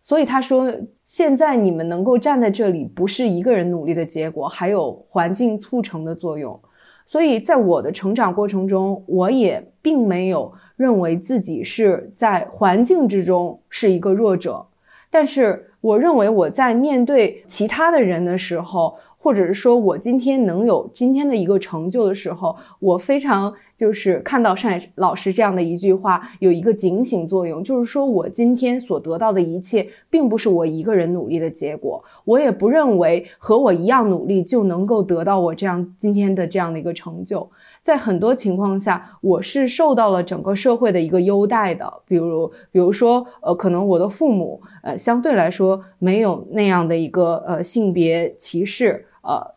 所以他说，现在你们能够站在这里，不是一个人努力的结果，还有环境促成的作用。所以在我的成长过程中，我也并没有。认为自己是在环境之中是一个弱者，但是我认为我在面对其他的人的时候，或者是说我今天能有今天的一个成就的时候，我非常就是看到上海老师这样的一句话，有一个警醒作用，就是说我今天所得到的一切，并不是我一个人努力的结果，我也不认为和我一样努力就能够得到我这样今天的这样的一个成就。在很多情况下，我是受到了整个社会的一个优待的，比如，比如说，呃，可能我的父母，呃，相对来说没有那样的一个呃性别歧视，呃，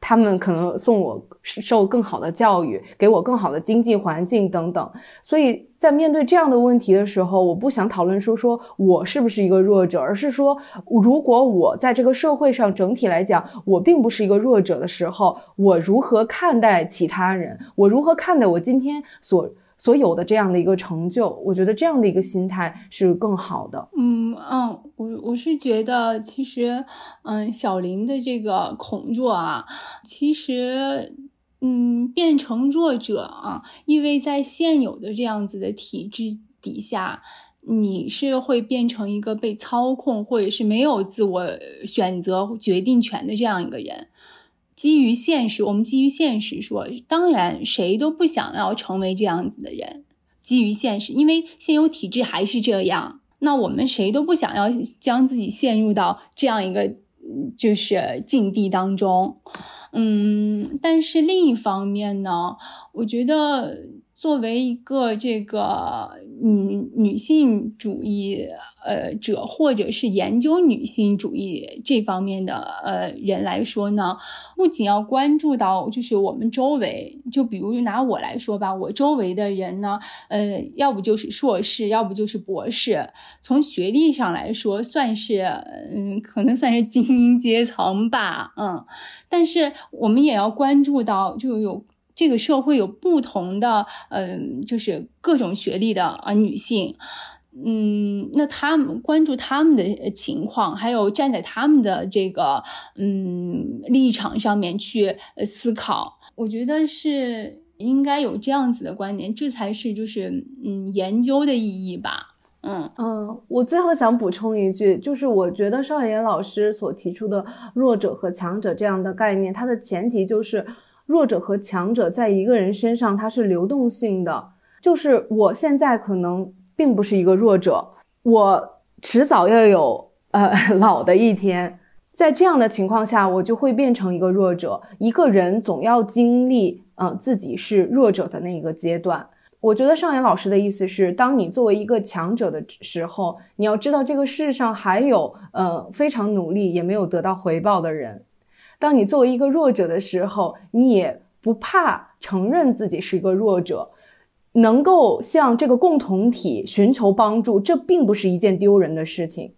他们可能送我受更好的教育，给我更好的经济环境等等。所以在面对这样的问题的时候，我不想讨论说说我是不是一个弱者，而是说，如果我在这个社会上整体来讲，我并不是一个弱者的时候，我如何看待其他人？我如何看待我今天所所有的这样的一个成就？我觉得这样的一个心态是更好的。嗯嗯，我我是觉得，其实，嗯，小林的这个恐弱啊，其实嗯，变成弱者啊，因为在现有的这样子的体制底下，你是会变成一个被操控，或者是没有自我选择决定权的这样一个人。基于现实，我们基于现实说，当然谁都不想要成为这样子的人。基于现实，因为现有体制还是这样，那我们谁都不想要将自己陷入到这样一个就是境地当中。嗯，但是另一方面呢，我觉得。作为一个这个女女性主义呃者，或者是研究女性主义这方面的呃人来说呢，不仅要关注到就是我们周围，就比如拿我来说吧，我周围的人呢，呃，要不就是硕士，要不就是博士，从学历上来说，算是嗯，可能算是精英阶层吧，嗯，但是我们也要关注到，就有。这个社会有不同的，嗯，就是各种学历的啊女性，嗯，那他们关注他们的情况，还有站在他们的这个嗯立场上面去思考，我觉得是应该有这样子的观点，这才是就是嗯研究的意义吧，嗯嗯，我最后想补充一句，就是我觉得邵岩老师所提出的弱者和强者这样的概念，它的前提就是。弱者和强者在一个人身上，它是流动性的。就是我现在可能并不是一个弱者，我迟早要有呃 老的一天。在这样的情况下，我就会变成一个弱者。一个人总要经历嗯自己是弱者的那一个阶段。我觉得上野老师的意思是，当你作为一个强者的时候，你要知道这个世上还有呃非常努力也没有得到回报的人。当你作为一个弱者的时候，你也不怕承认自己是一个弱者，能够向这个共同体寻求帮助，这并不是一件丢人的事情。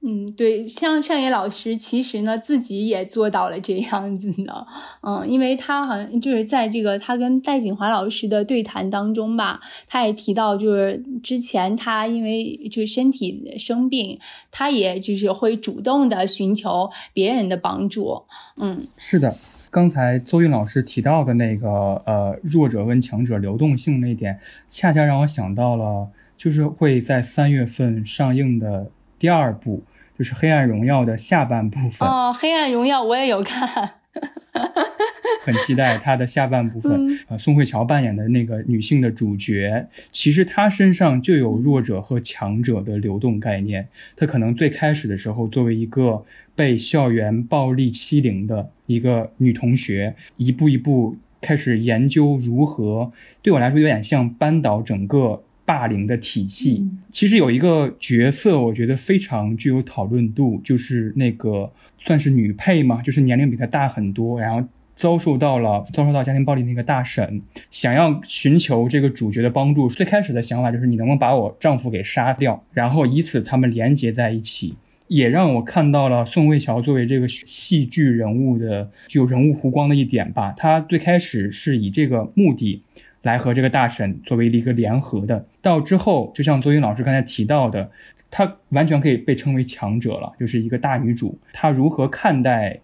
嗯，对，像单野老师，其实呢自己也做到了这样子呢，嗯，因为他好像就是在这个他跟戴锦华老师的对谈当中吧，他也提到，就是之前他因为就身体生病，他也就是会主动的寻求别人的帮助，嗯，是的，刚才邹韵老师提到的那个呃弱者跟强者流动性那点，恰恰让我想到了，就是会在三月份上映的。第二部就是《黑暗荣耀》的下半部分哦，《黑暗荣耀》我也有看，很期待它的下半部分。呃，宋慧乔扮演的那个女性的主角，其实她身上就有弱者和强者的流动概念。她可能最开始的时候，作为一个被校园暴力欺凌的一个女同学，一步一步开始研究如何，对我来说有点像扳倒整个。霸凌的体系，其实有一个角色，我觉得非常具有讨论度，就是那个算是女配嘛，就是年龄比她大很多，然后遭受到了遭受到家庭暴力那个大婶，想要寻求这个主角的帮助。最开始的想法就是你能不能把我丈夫给杀掉，然后以此他们连结在一起，也让我看到了宋慧乔作为这个戏剧人物的具有人物弧光的一点吧。她最开始是以这个目的。来和这个大神作为一个联合的，到之后就像邹云老师刚才提到的，她完全可以被称为强者了，就是一个大女主。她如何看待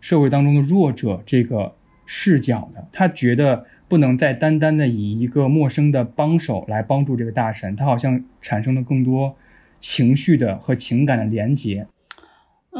社会当中的弱者这个视角的？她觉得不能再单单的以一个陌生的帮手来帮助这个大神，她好像产生了更多情绪的和情感的连接。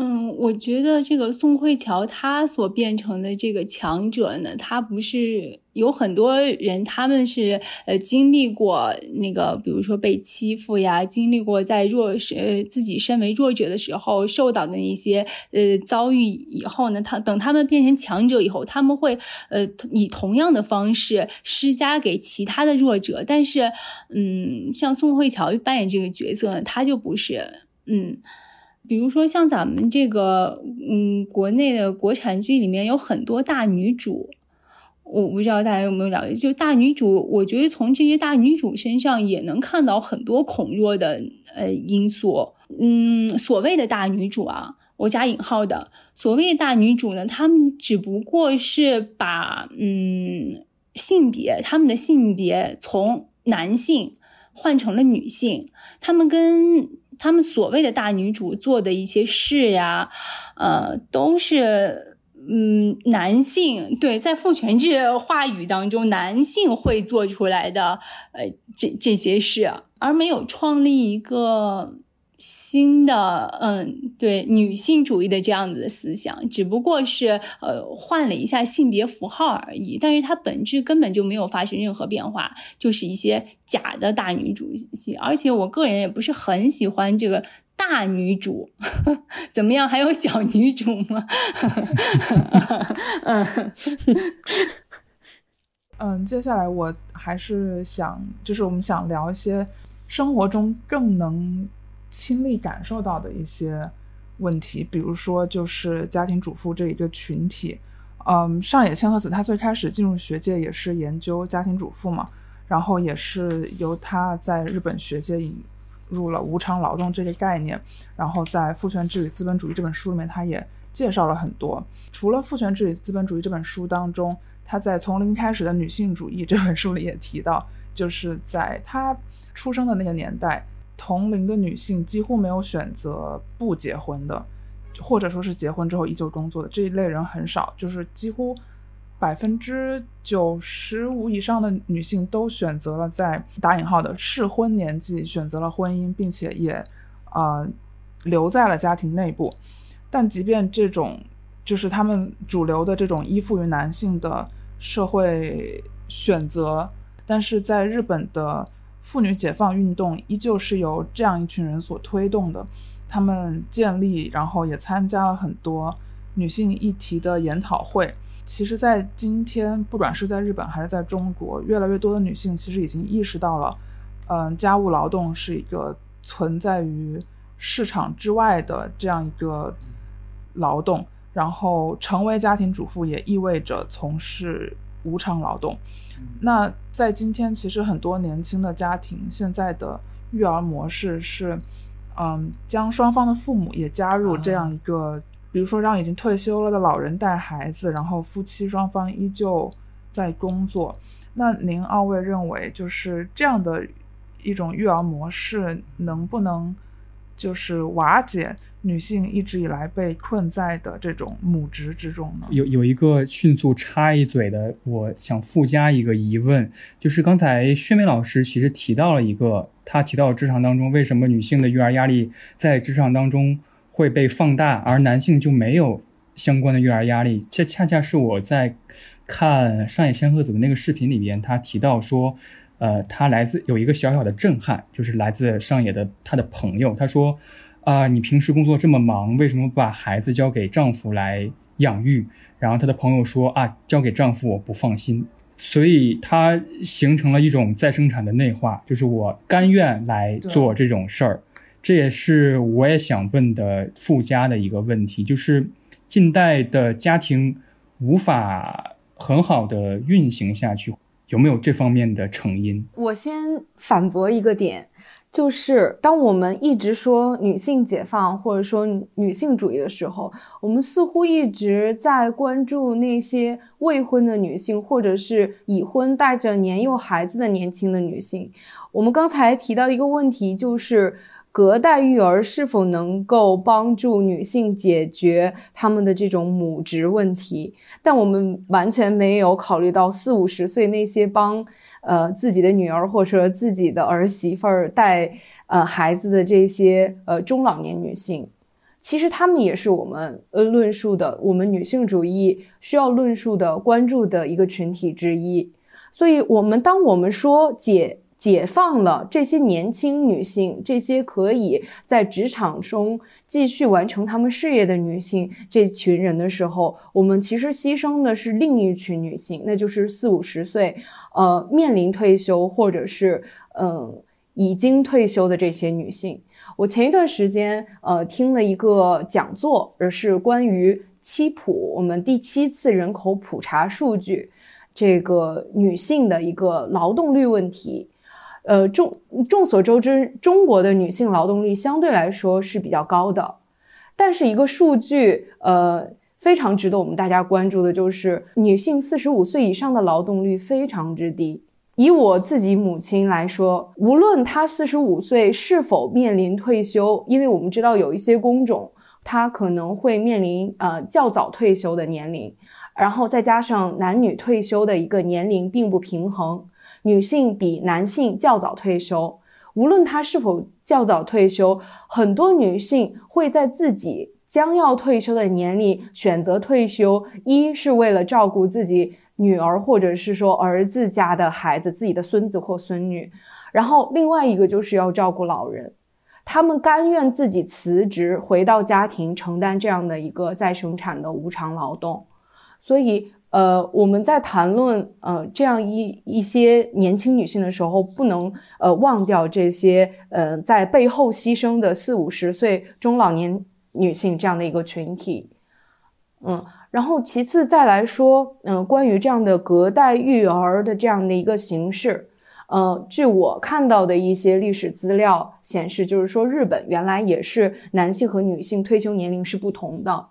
嗯，我觉得这个宋慧乔她所变成的这个强者呢，她不是有很多人，他们是呃经历过那个，比如说被欺负呀，经历过在弱势呃自己身为弱者的时候受到的一些呃遭遇以后呢，他等他们变成强者以后，他们会呃以同样的方式施加给其他的弱者，但是嗯，像宋慧乔扮演这个角色呢，他就不是嗯。比如说，像咱们这个，嗯，国内的国产剧里面有很多大女主，我不知道大家有没有了解。就大女主，我觉得从这些大女主身上也能看到很多恐弱的呃因素。嗯，所谓的大女主啊，我加引号的所谓大女主呢，她们只不过是把嗯性别，她们的性别从男性换成了女性，她们跟。他们所谓的大女主做的一些事呀，呃，都是嗯，男性对在父权制话语当中，男性会做出来的呃这这些事，而没有创立一个新的嗯对女性主义的这样子的思想，只不过是呃换了一下性别符号而已，但是它本质根本就没有发生任何变化，就是一些假的大女主戏，而且我个人也不是很喜欢这个。大女主 怎么样？还有小女主吗？嗯嗯，接下来我还是想，就是我们想聊一些生活中更能亲历感受到的一些问题，比如说就是家庭主妇这一个群体。嗯，上野千鹤子她最开始进入学界也是研究家庭主妇嘛，然后也是由她在日本学界引。入了无偿劳动这个概念，然后在《父权制与资本主义》这本书里面，他也介绍了很多。除了《父权制与资本主义》这本书当中，他在《从零开始的女性主义》这本书里也提到，就是在他出生的那个年代，同龄的女性几乎没有选择不结婚的，或者说是结婚之后依旧工作的这一类人很少，就是几乎。百分之九十五以上的女性都选择了在打引号的适婚年纪选择了婚姻，并且也，呃，留在了家庭内部。但即便这种就是他们主流的这种依附于男性的社会选择，但是在日本的妇女解放运动依旧是由这样一群人所推动的。他们建立，然后也参加了很多女性议题的研讨会。其实，在今天，不管是在日本还是在中国，越来越多的女性其实已经意识到了，嗯，家务劳动是一个存在于市场之外的这样一个劳动，然后成为家庭主妇也意味着从事无偿劳动。那在今天，其实很多年轻的家庭现在的育儿模式是，嗯，将双方的父母也加入这样一个。比如说，让已经退休了的老人带孩子，然后夫妻双方依旧在工作。那您二位认为，就是这样的一种育儿模式，能不能就是瓦解女性一直以来被困在的这种母职之中呢？有有一个迅速插一嘴的，我想附加一个疑问，就是刚才薛梅老师其实提到了一个，他提到职场当中为什么女性的育儿压力在职场当中。会被放大，而男性就没有相关的育儿压力。这恰恰是我在看上野千鹤子的那个视频里边，他提到说，呃，他来自有一个小小的震撼，就是来自上野的他的朋友。他说，啊，你平时工作这么忙，为什么不把孩子交给丈夫来养育？然后他的朋友说，啊，交给丈夫我不放心，所以他形成了一种再生产的内化，就是我甘愿来做这种事儿。这也是我也想问的附加的一个问题，就是近代的家庭无法很好的运行下去，有没有这方面的成因？我先反驳一个点。就是当我们一直说女性解放或者说女性主义的时候，我们似乎一直在关注那些未婚的女性，或者是已婚带着年幼孩子的年轻的女性。我们刚才提到一个问题，就是隔代育儿是否能够帮助女性解决她们的这种母职问题，但我们完全没有考虑到四五十岁那些帮。呃，自己的女儿或者自己的儿媳妇儿带呃孩子的这些呃中老年女性，其实她们也是我们呃论述的我们女性主义需要论述的关注的一个群体之一。所以，我们当我们说解解放了这些年轻女性，这些可以在职场中继续完成她们事业的女性这群人的时候，我们其实牺牲的是另一群女性，那就是四五十岁。呃，面临退休或者是嗯已经退休的这些女性，我前一段时间呃听了一个讲座，而是关于七普我们第七次人口普查数据，这个女性的一个劳动力问题。呃，众众所周知，中国的女性劳动力相对来说是比较高的，但是一个数据呃。非常值得我们大家关注的就是，女性四十五岁以上的劳动率非常之低。以我自己母亲来说，无论她四十五岁是否面临退休，因为我们知道有一些工种，她可能会面临呃较早退休的年龄，然后再加上男女退休的一个年龄并不平衡，女性比男性较早退休。无论她是否较早退休，很多女性会在自己将要退休的年龄选择退休，一是为了照顾自己女儿或者是说儿子家的孩子，自己的孙子或孙女，然后另外一个就是要照顾老人，他们甘愿自己辞职回到家庭，承担这样的一个再生产的无偿劳动，所以。呃，我们在谈论呃这样一一些年轻女性的时候，不能呃忘掉这些呃在背后牺牲的四五十岁中老年女性这样的一个群体。嗯，然后其次再来说，嗯，关于这样的隔代育儿的这样的一个形式，呃，据我看到的一些历史资料显示，就是说日本原来也是男性和女性退休年龄是不同的，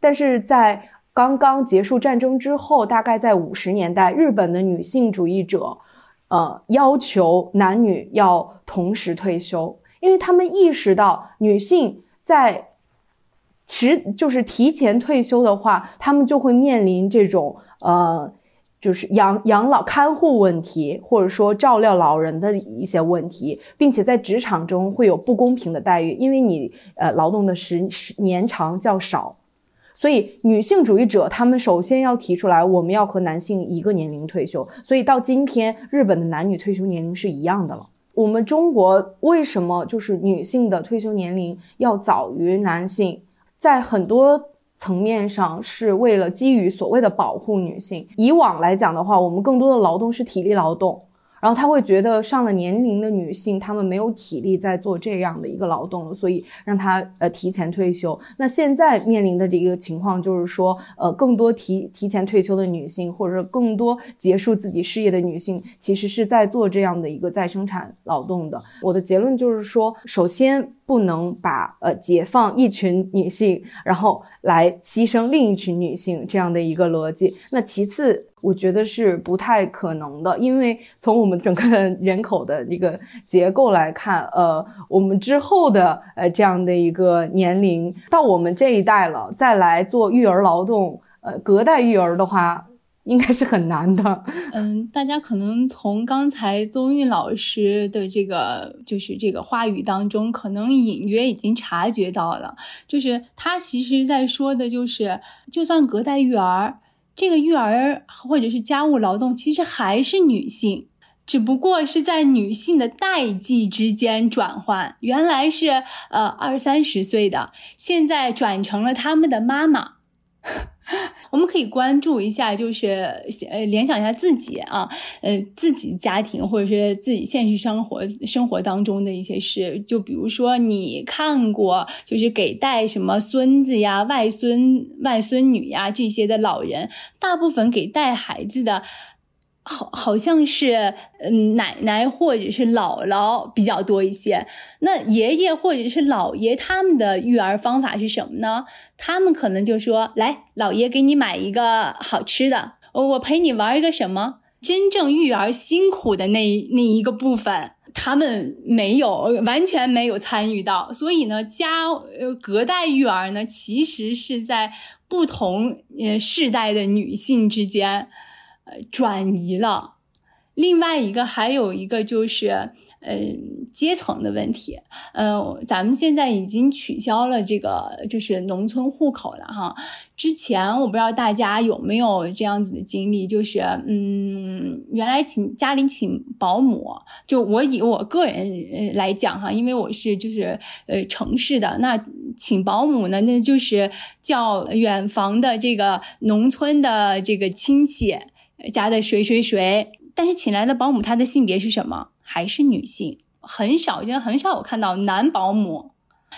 但是在刚刚结束战争之后，大概在五十年代，日本的女性主义者，呃，要求男女要同时退休，因为他们意识到女性在迟就是提前退休的话，他们就会面临这种呃，就是养养老看护问题，或者说照料老人的一些问题，并且在职场中会有不公平的待遇，因为你呃劳动的时时年长较少。所以，女性主义者他们首先要提出来，我们要和男性一个年龄退休。所以到今天，日本的男女退休年龄是一样的了。我们中国为什么就是女性的退休年龄要早于男性？在很多层面上是为了基于所谓的保护女性。以往来讲的话，我们更多的劳动是体力劳动。然后他会觉得上了年龄的女性，她们没有体力在做这样的一个劳动了，所以让她呃提前退休。那现在面临的这个情况就是说，呃，更多提提前退休的女性，或者说更多结束自己事业的女性，其实是在做这样的一个再生产劳动的。我的结论就是说，首先不能把呃解放一群女性，然后来牺牲另一群女性这样的一个逻辑。那其次。我觉得是不太可能的，因为从我们整个人口的一个结构来看，呃，我们之后的呃这样的一个年龄，到我们这一代了，再来做育儿劳动，呃，隔代育儿的话，应该是很难的。嗯，大家可能从刚才宗韵老师的这个就是这个话语当中，可能隐约已经察觉到了，就是他其实在说的就是，就算隔代育儿。这个育儿或者是家务劳动，其实还是女性，只不过是在女性的代际之间转换。原来是呃二三十岁的，现在转成了他们的妈妈。我们可以关注一下，就是呃联想一下自己啊，呃自己家庭或者是自己现实生活生活当中的一些事。就比如说，你看过就是给带什么孙子呀、外孙、外孙女呀这些的老人，大部分给带孩子的。好，好像是嗯，奶奶或者是姥姥比较多一些。那爷爷或者是姥爷他们的育儿方法是什么呢？他们可能就说：“来，姥爷给你买一个好吃的，我陪你玩一个什么？”真正育儿辛苦的那那一个部分，他们没有，完全没有参与到。所以呢，家呃隔代育儿呢，其实是在不同呃世代的女性之间。呃，转移了。另外一个还有一个就是，呃，阶层的问题。呃，咱们现在已经取消了这个，就是农村户口了哈。之前我不知道大家有没有这样子的经历，就是，嗯，原来请家里请保姆，就我以我个人来讲哈，因为我是就是呃城市的，那请保姆呢，那就是叫远房的这个农村的这个亲戚。家的谁谁谁，但是请来的保姆，她的性别是什么？还是女性？很少，现在很少有看到男保姆。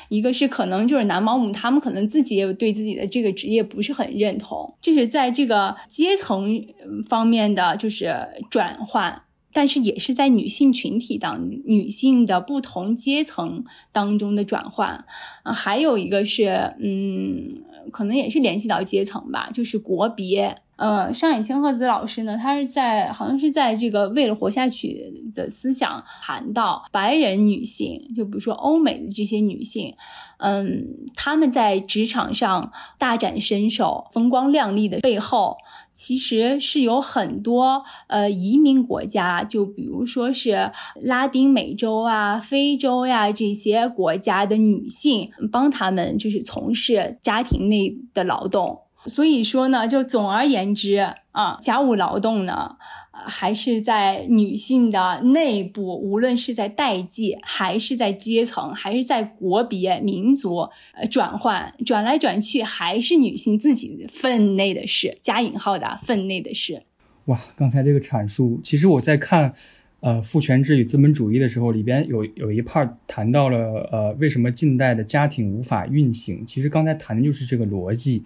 一个是可能就是男保姆，他们可能自己也对自己的这个职业不是很认同，就是在这个阶层方面的就是转换，但是也是在女性群体当女性的不同阶层当中的转换。啊，还有一个是，嗯，可能也是联系到阶层吧，就是国别。呃，上野千鹤子老师呢，他是在好像是在这个为了活下去的思想谈到白人女性，就比如说欧美的这些女性，嗯，她们在职场上大展身手、风光亮丽的背后，其实是有很多呃移民国家，就比如说是拉丁美洲啊、非洲呀这些国家的女性，帮他们就是从事家庭内的劳动。所以说呢，就总而言之啊，家务劳动呢，还是在女性的内部，无论是在代际，还是在阶层，还是在国别、民族，呃，转换转来转去，还是女性自己分内的事，加引号的分内的事。哇，刚才这个阐述，其实我在看，呃，父权制与资本主义的时候，里边有有一 part 谈到了，呃，为什么近代的家庭无法运行？其实刚才谈的就是这个逻辑。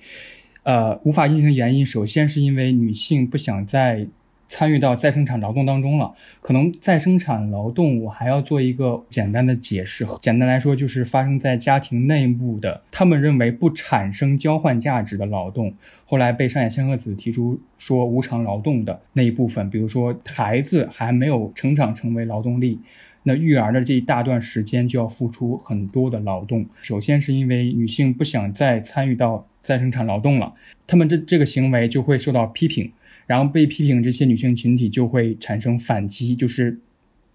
呃，无法运行原因，首先是因为女性不想再参与到再生产劳动当中了。可能再生产劳动，我还要做一个简单的解释。简单来说，就是发生在家庭内部的，他们认为不产生交换价值的劳动，后来被上野千鹤子提出说无偿劳动的那一部分，比如说孩子还没有成长成为劳动力。那育儿的这一大段时间就要付出很多的劳动。首先是因为女性不想再参与到再生产劳动了，他们这这个行为就会受到批评，然后被批评这些女性群体就会产生反击，就是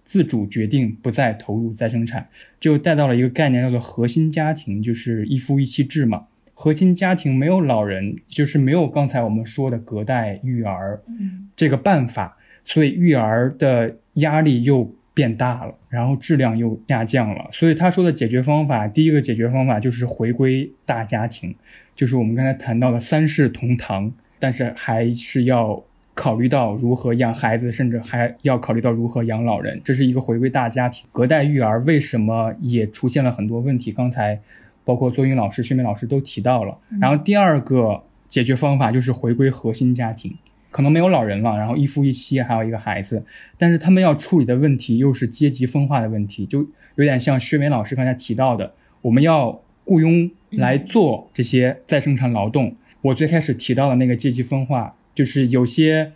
自主决定不再投入再生产，就带到了一个概念叫做核心家庭，就是一夫一妻制嘛。核心家庭没有老人，就是没有刚才我们说的隔代育儿这个办法，所以育儿的压力又。变大了，然后质量又下降了，所以他说的解决方法，第一个解决方法就是回归大家庭，就是我们刚才谈到的三世同堂，但是还是要考虑到如何养孩子，甚至还要考虑到如何养老人，这是一个回归大家庭。隔代育儿为什么也出现了很多问题？刚才包括作英老师、薛明老师都提到了。然后第二个解决方法就是回归核心家庭。可能没有老人了，然后一夫一妻，还有一个孩子，但是他们要处理的问题又是阶级分化的问题，就有点像薛梅老师刚才提到的，我们要雇佣来做这些再生产劳动。我最开始提到的那个阶级分化，就是有些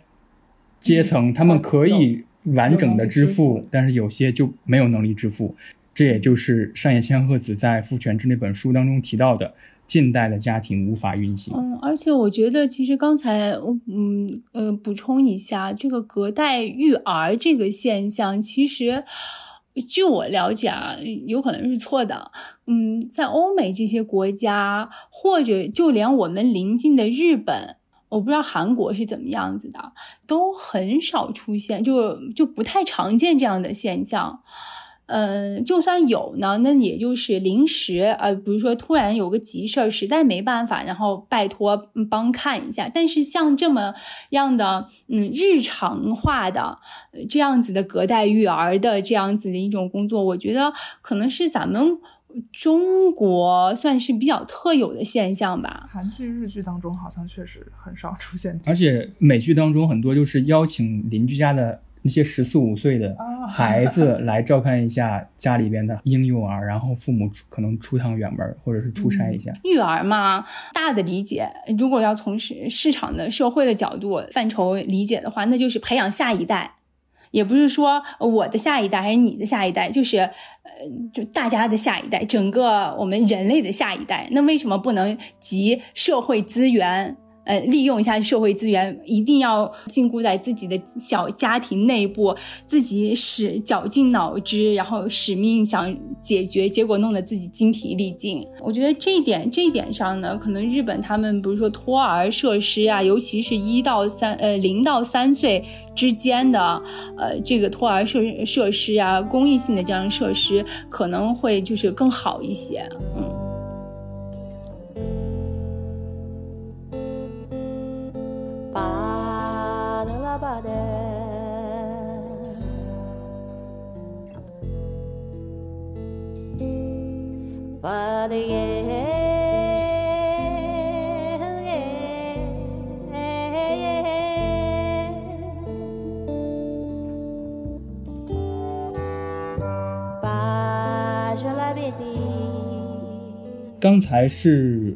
阶层他们可以完整的支付，但是有些就没有能力支付。这也就是上野千鹤子在《父权制》那本书当中提到的。近代的家庭无法运行。嗯，而且我觉得，其实刚才我，嗯呃，补充一下，这个隔代育儿这个现象，其实据我了解啊，有可能是错的。嗯，在欧美这些国家，或者就连我们邻近的日本，我不知道韩国是怎么样子的，都很少出现，就就不太常见这样的现象。嗯，就算有呢，那也就是临时，呃，比如说突然有个急事儿，实在没办法，然后拜托帮看一下。但是像这么样的，嗯，日常化的这样子的隔代育儿的这样子的一种工作，我觉得可能是咱们中国算是比较特有的现象吧。韩剧、日剧当中好像确实很少出现，而且美剧当中很多就是邀请邻居家的。那些十四五岁的孩子 来照看一下家里边的婴幼儿，然后父母可能出趟远门或者是出差一下。育儿嘛，大的理解，如果要从市市场的社会的角度范畴理解的话，那就是培养下一代，也不是说我的下一代还是你的下一代，就是呃，就大家的下一代，整个我们人类的下一代。那为什么不能集社会资源？呃，利用一下社会资源，一定要禁锢在自己的小家庭内部，自己使绞尽脑汁，然后使命想解决，结果弄得自己精疲力尽。我觉得这一点，这一点上呢，可能日本他们比如说托儿设施啊，尤其是一到三呃零到三岁之间的呃这个托儿设设施啊，公益性的这样设施可能会就是更好一些，嗯。刚才是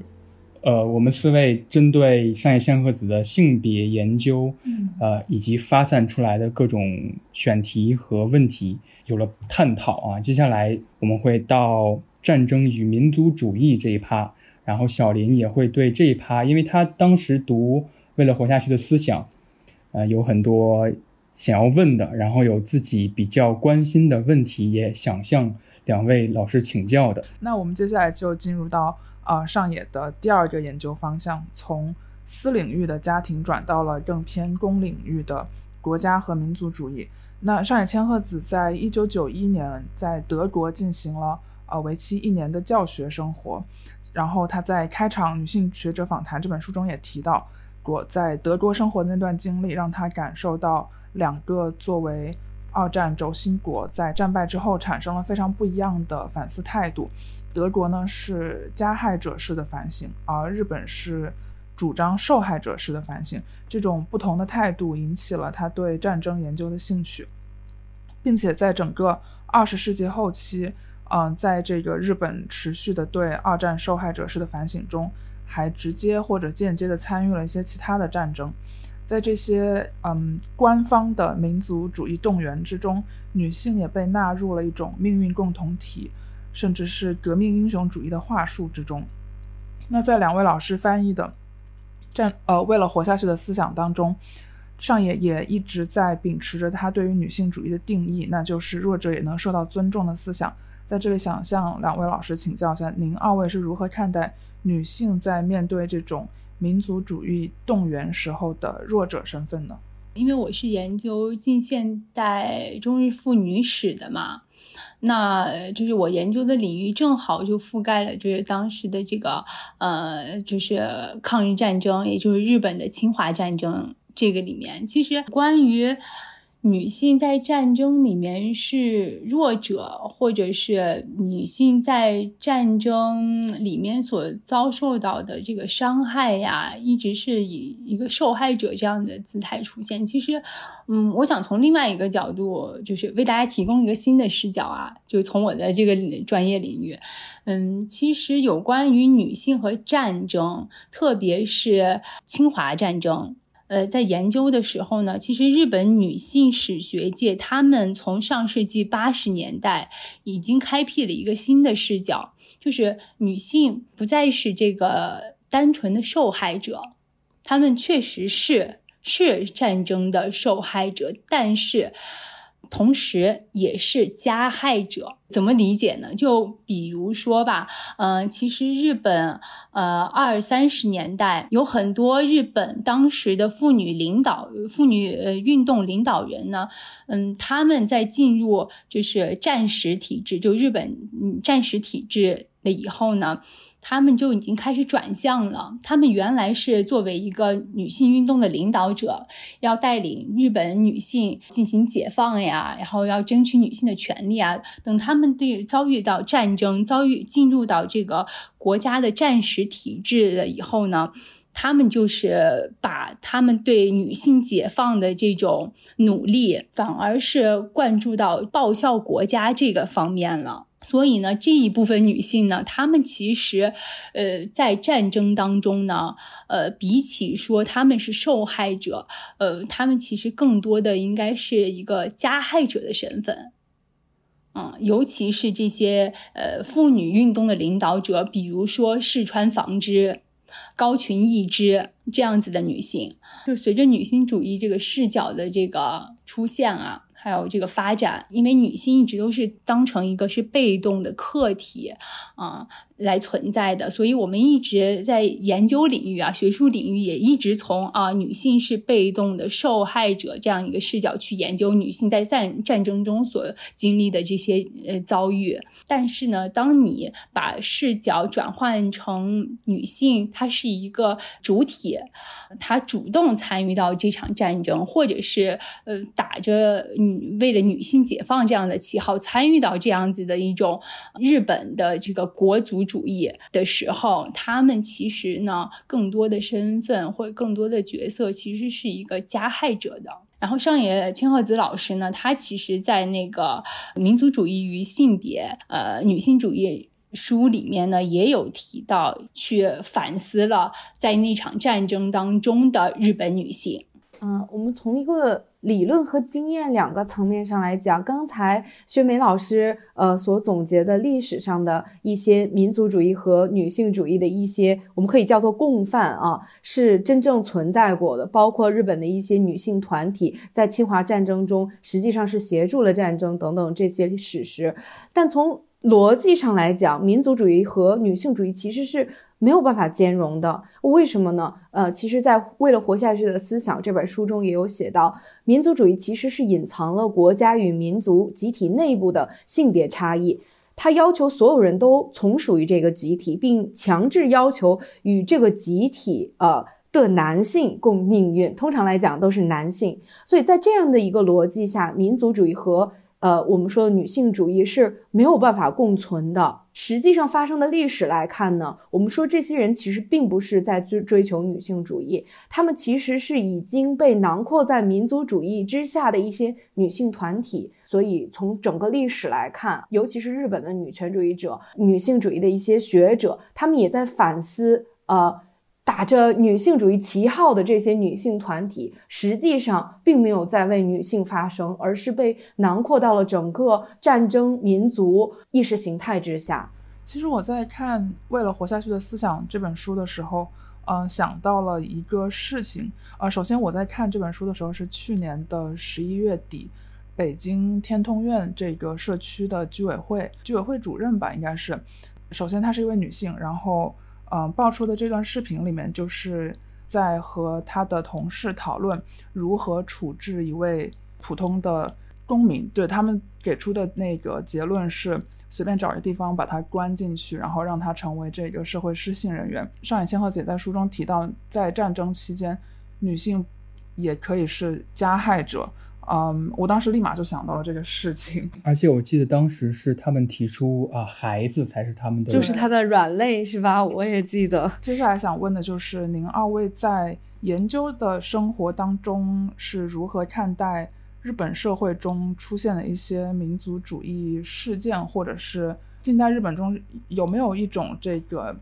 呃，我们四位针对上野千鹤子的性别研究，嗯，呃，以及发散出来的各种选题和问题有了探讨啊。接下来我们会到战争与民族主义这一趴，然后小林也会对这一趴，因为他当时读《为了活下去的思想》，呃，有很多想要问的，然后有自己比较关心的问题，也想向两位老师请教的。那我们接下来就进入到。呃，上野的第二个研究方向，从私领域的家庭转到了更偏公领域的国家和民族主义。那上野千鹤子在一九九一年在德国进行了呃为期一年的教学生活，然后他在开场女性学者访谈这本书中也提到过，在德国生活的那段经历让他感受到两个作为二战轴心国在战败之后产生了非常不一样的反思态度。德国呢是加害者式的反省，而日本是主张受害者式的反省。这种不同的态度引起了他对战争研究的兴趣，并且在整个二十世纪后期，嗯，在这个日本持续的对二战受害者式的反省中，还直接或者间接的参与了一些其他的战争。在这些嗯官方的民族主义动员之中，女性也被纳入了一种命运共同体。甚至是革命英雄主义的话术之中。那在两位老师翻译的《战呃为了活下去的思想》当中，上野也一直在秉持着他对于女性主义的定义，那就是弱者也能受到尊重的思想。在这里，想向两位老师请教一下，您二位是如何看待女性在面对这种民族主义动员时候的弱者身份呢？因为我是研究近现代中日妇女史的嘛，那就是我研究的领域正好就覆盖了，就是当时的这个呃，就是抗日战争，也就是日本的侵华战争这个里面，其实关于。女性在战争里面是弱者，或者是女性在战争里面所遭受到的这个伤害呀，一直是以一个受害者这样的姿态出现。其实，嗯，我想从另外一个角度，就是为大家提供一个新的视角啊，就从我的这个专业领域，嗯，其实有关于女性和战争，特别是侵华战争。呃，在研究的时候呢，其实日本女性史学界，他们从上世纪八十年代已经开辟了一个新的视角，就是女性不再是这个单纯的受害者，她们确实是是战争的受害者，但是。同时也是加害者，怎么理解呢？就比如说吧，嗯，其实日本，呃，二三十年代有很多日本当时的妇女领导、妇女呃运动领导人呢，嗯，他们在进入就是战时体制，就日本战时体制了以后呢。他们就已经开始转向了。他们原来是作为一个女性运动的领导者，要带领日本女性进行解放呀，然后要争取女性的权利啊。等他们对遭遇到战争，遭遇进入到这个国家的战时体制了以后呢，他们就是把他们对女性解放的这种努力，反而是灌注到报效国家这个方面了。所以呢，这一部分女性呢，她们其实，呃，在战争当中呢，呃，比起说她们是受害者，呃，她们其实更多的应该是一个加害者的身份，嗯，尤其是这些呃妇女运动的领导者，比如说世川纺织、高群义之这样子的女性，就随着女性主义这个视角的这个出现啊。还有这个发展，因为女性一直都是当成一个是被动的客体啊。来存在的，所以我们一直在研究领域啊，学术领域也一直从啊女性是被动的受害者这样一个视角去研究女性在战战争中所经历的这些呃遭遇。但是呢，当你把视角转换成女性，她是一个主体，她主动参与到这场战争，或者是呃打着女为了女性解放这样的旗号参与到这样子的一种日本的这个国足主义的时候，他们其实呢，更多的身份或者更多的角色，其实是一个加害者的。然后上野千鹤子老师呢，他其实在那个民族主义与性别、呃女性主义书里面呢也有提到，去反思了在那场战争当中的日本女性。嗯，我们从一个理论和经验两个层面上来讲，刚才薛梅老师呃所总结的历史上的一些民族主义和女性主义的一些，我们可以叫做共犯啊，是真正存在过的。包括日本的一些女性团体在侵华战争中实际上是协助了战争等等这些史实，但从逻辑上来讲，民族主义和女性主义其实是没有办法兼容的。为什么呢？呃，其实，在《为了活下去的思想》这本书中也有写到，民族主义其实是隐藏了国家与民族集体内部的性别差异。它要求所有人都从属于这个集体，并强制要求与这个集体呃的男性共命运。通常来讲，都是男性。所以在这样的一个逻辑下，民族主义和呃，我们说的女性主义是没有办法共存的。实际上发生的历史来看呢，我们说这些人其实并不是在追追求女性主义，他们其实是已经被囊括在民族主义之下的一些女性团体。所以从整个历史来看，尤其是日本的女权主义者、女性主义的一些学者，他们也在反思，呃。打着女性主义旗号的这些女性团体，实际上并没有在为女性发声，而是被囊括到了整个战争民族意识形态之下。其实我在看《为了活下去的思想》这本书的时候，嗯，想到了一个事情。呃，首先我在看这本书的时候是去年的十一月底，北京天通苑这个社区的居委会居委会主任吧，应该是。首先她是一位女性，然后。嗯，爆出的这段视频里面，就是在和他的同事讨论如何处置一位普通的公民。对他们给出的那个结论是，随便找一个地方把他关进去，然后让他成为这个社会失信人员。上野千鹤子也在书中提到，在战争期间，女性也可以是加害者。嗯，我当时立马就想到了这个事情，而且我记得当时是他们提出啊，孩子才是他们的，就是他的软肋，是吧？我也记得。接下来想问的就是，您二位在研究的生活当中是如何看待日本社会中出现的一些民族主义事件，或者是近代日本中有没有一种这个？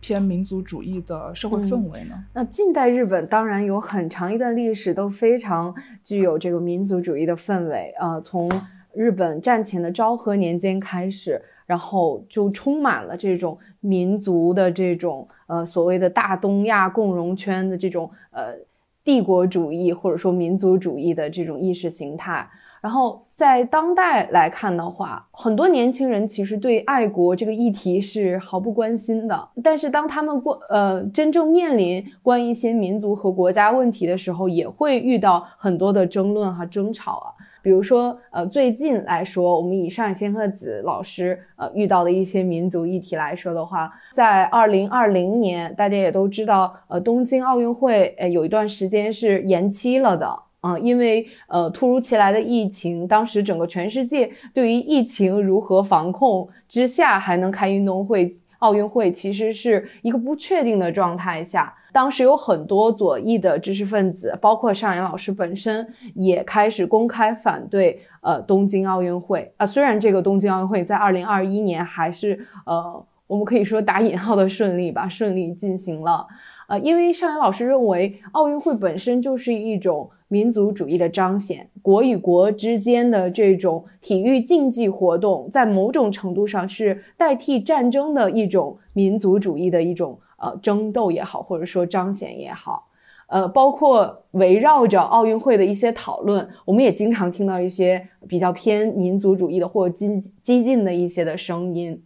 偏民族主义的社会氛围呢？那近代日本当然有很长一段历史都非常具有这个民族主义的氛围啊。从日本战前的昭和年间开始，然后就充满了这种民族的这种呃所谓的大东亚共荣圈的这种呃帝国主义或者说民族主义的这种意识形态。然后在当代来看的话，很多年轻人其实对爱国这个议题是毫不关心的。但是当他们过呃真正面临关于一些民族和国家问题的时候，也会遇到很多的争论和争吵啊。比如说呃最近来说，我们以上野千鹤子老师呃遇到的一些民族议题来说的话，在二零二零年，大家也都知道，呃东京奥运会呃有一段时间是延期了的。啊，因为呃突如其来的疫情，当时整个全世界对于疫情如何防控之下还能开运动会、奥运会，其实是一个不确定的状态下。当时有很多左翼的知识分子，包括上野老师本身，也开始公开反对呃东京奥运会啊。虽然这个东京奥运会在二零二一年还是呃我们可以说打引号的顺利吧，顺利进行了。呃，因为上野老师认为奥运会本身就是一种。民族主义的彰显，国与国之间的这种体育竞技活动，在某种程度上是代替战争的一种民族主义的一种呃争斗也好，或者说彰显也好，呃，包括围绕着奥运会的一些讨论，我们也经常听到一些比较偏民族主义的或激激进的一些的声音，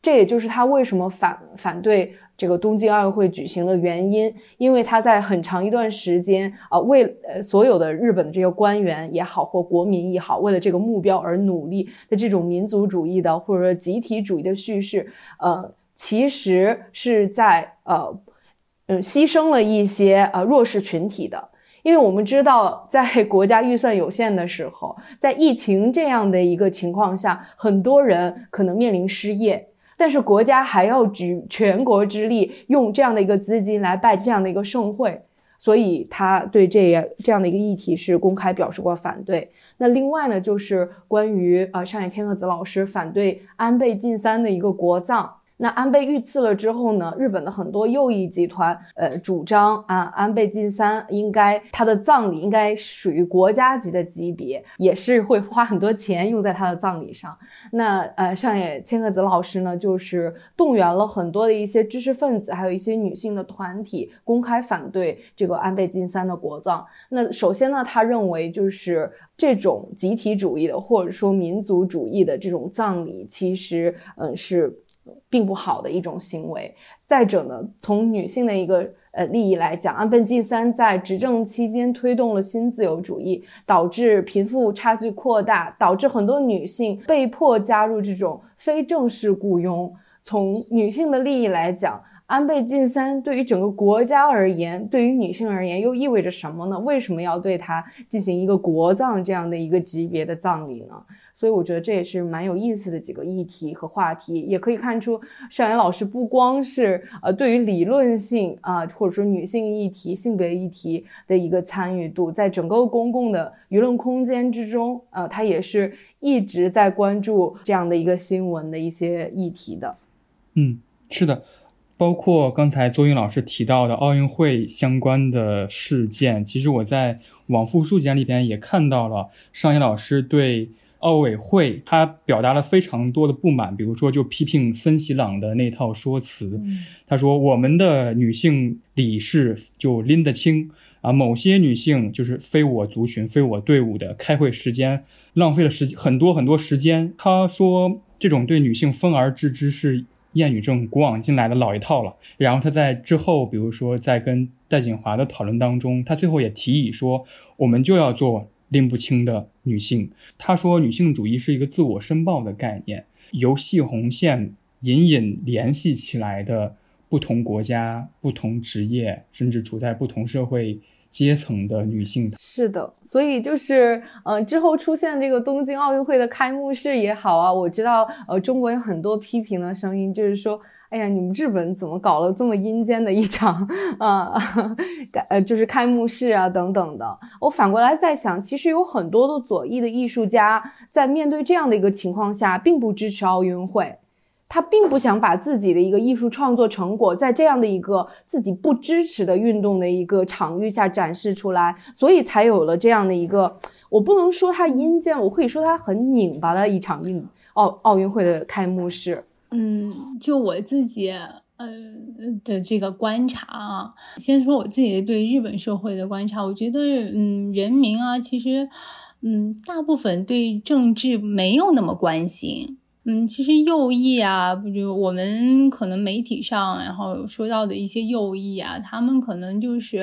这也就是他为什么反反对。这个东京奥运会举行的原因，因为他在很长一段时间啊，为呃所有的日本的这些官员也好，或国民也好，为了这个目标而努力的这种民族主义的或者说集体主义的叙事，呃，其实是在呃嗯牺牲了一些呃弱势群体的，因为我们知道，在国家预算有限的时候，在疫情这样的一个情况下，很多人可能面临失业。但是国家还要举全国之力，用这样的一个资金来办这样的一个盛会，所以他对这样这样的一个议题是公开表示过反对。那另外呢，就是关于呃上野千鹤子老师反对安倍晋三的一个国葬。那安倍遇刺了之后呢？日本的很多右翼集团，呃，主张啊，安倍晋三应该他的葬礼应该属于国家级的级别，也是会花很多钱用在他的葬礼上。那呃，上野千鹤子老师呢，就是动员了很多的一些知识分子，还有一些女性的团体，公开反对这个安倍晋三的国葬。那首先呢，他认为就是这种集体主义的，或者说民族主义的这种葬礼，其实嗯是。并不好的一种行为。再者呢，从女性的一个呃利益来讲，安倍晋三在执政期间推动了新自由主义，导致贫富差距扩大，导致很多女性被迫加入这种非正式雇佣。从女性的利益来讲，安倍晋三对于整个国家而言，对于女性而言又意味着什么呢？为什么要对她进行一个国葬这样的一个级别的葬礼呢？所以我觉得这也是蛮有意思的几个议题和话题，也可以看出尚岩老师不光是呃对于理论性啊，或者说女性议题、性别议题的一个参与度，在整个公共的舆论空间之中，呃，他也是一直在关注这样的一个新闻的一些议题的。嗯，是的，包括刚才邹英老师提到的奥运会相关的事件，其实我在往复书简里边也看到了尚岩老师对。奥委会他表达了非常多的不满，比如说就批评森喜朗的那套说辞。他说我们的女性理事就拎得清啊，某些女性就是非我族群、非我队伍的开会时间浪费了时很多很多时间。他说这种对女性分而治之是厌女症古往今来的老一套了。然后他在之后，比如说在跟戴锦华的讨论当中，他最后也提议说，我们就要做。拎不清的女性，她说，女性主义是一个自我申报的概念，由系红线隐隐联系起来的不同国家、不同职业，甚至处在不同社会阶层的女性。是的，所以就是，呃，之后出现这个东京奥运会的开幕式也好啊，我知道，呃，中国有很多批评的声音，就是说。哎呀，你们日本怎么搞了这么阴间的一场啊？呃，就是开幕式啊等等的。我反过来在想，其实有很多的左翼的艺术家在面对这样的一个情况下，并不支持奥运会，他并不想把自己的一个艺术创作成果在这样的一个自己不支持的运动的一个场域下展示出来，所以才有了这样的一个，我不能说它阴间，我可以说它很拧巴的一场运奥奥运会的开幕式。嗯，就我自己呃的这个观察啊，先说我自己对日本社会的观察，我觉得嗯，人民啊，其实嗯，大部分对政治没有那么关心。嗯，其实右翼啊，不就我们可能媒体上，然后说到的一些右翼啊，他们可能就是，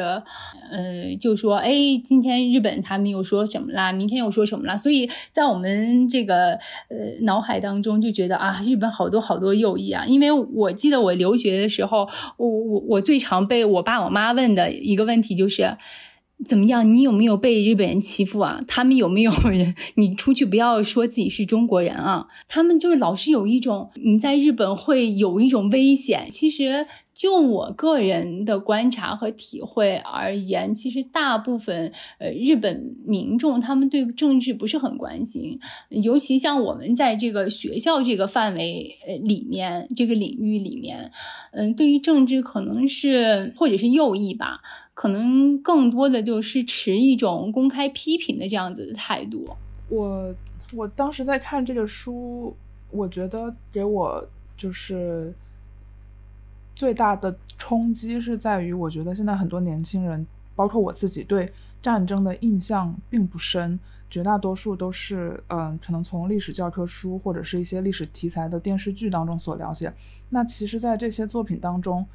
呃，就说，哎，今天日本他们又说什么啦，明天又说什么啦，所以在我们这个呃脑海当中就觉得啊，日本好多好多右翼啊，因为我记得我留学的时候，我我我最常被我爸我妈问的一个问题就是。怎么样？你有没有被日本人欺负啊？他们有没有人？你出去不要说自己是中国人啊！他们就是老是有一种你在日本会有一种危险。其实就我个人的观察和体会而言，其实大部分呃日本民众他们对政治不是很关心，尤其像我们在这个学校这个范围呃里面这个领域里面，嗯，对于政治可能是或者是右翼吧。可能更多的就是持一种公开批评的这样子的态度。我我当时在看这个书，我觉得给我就是最大的冲击是在于，我觉得现在很多年轻人，包括我自己，对战争的印象并不深，绝大多数都是嗯，可能从历史教科书或者是一些历史题材的电视剧当中所了解。那其实，在这些作品当中。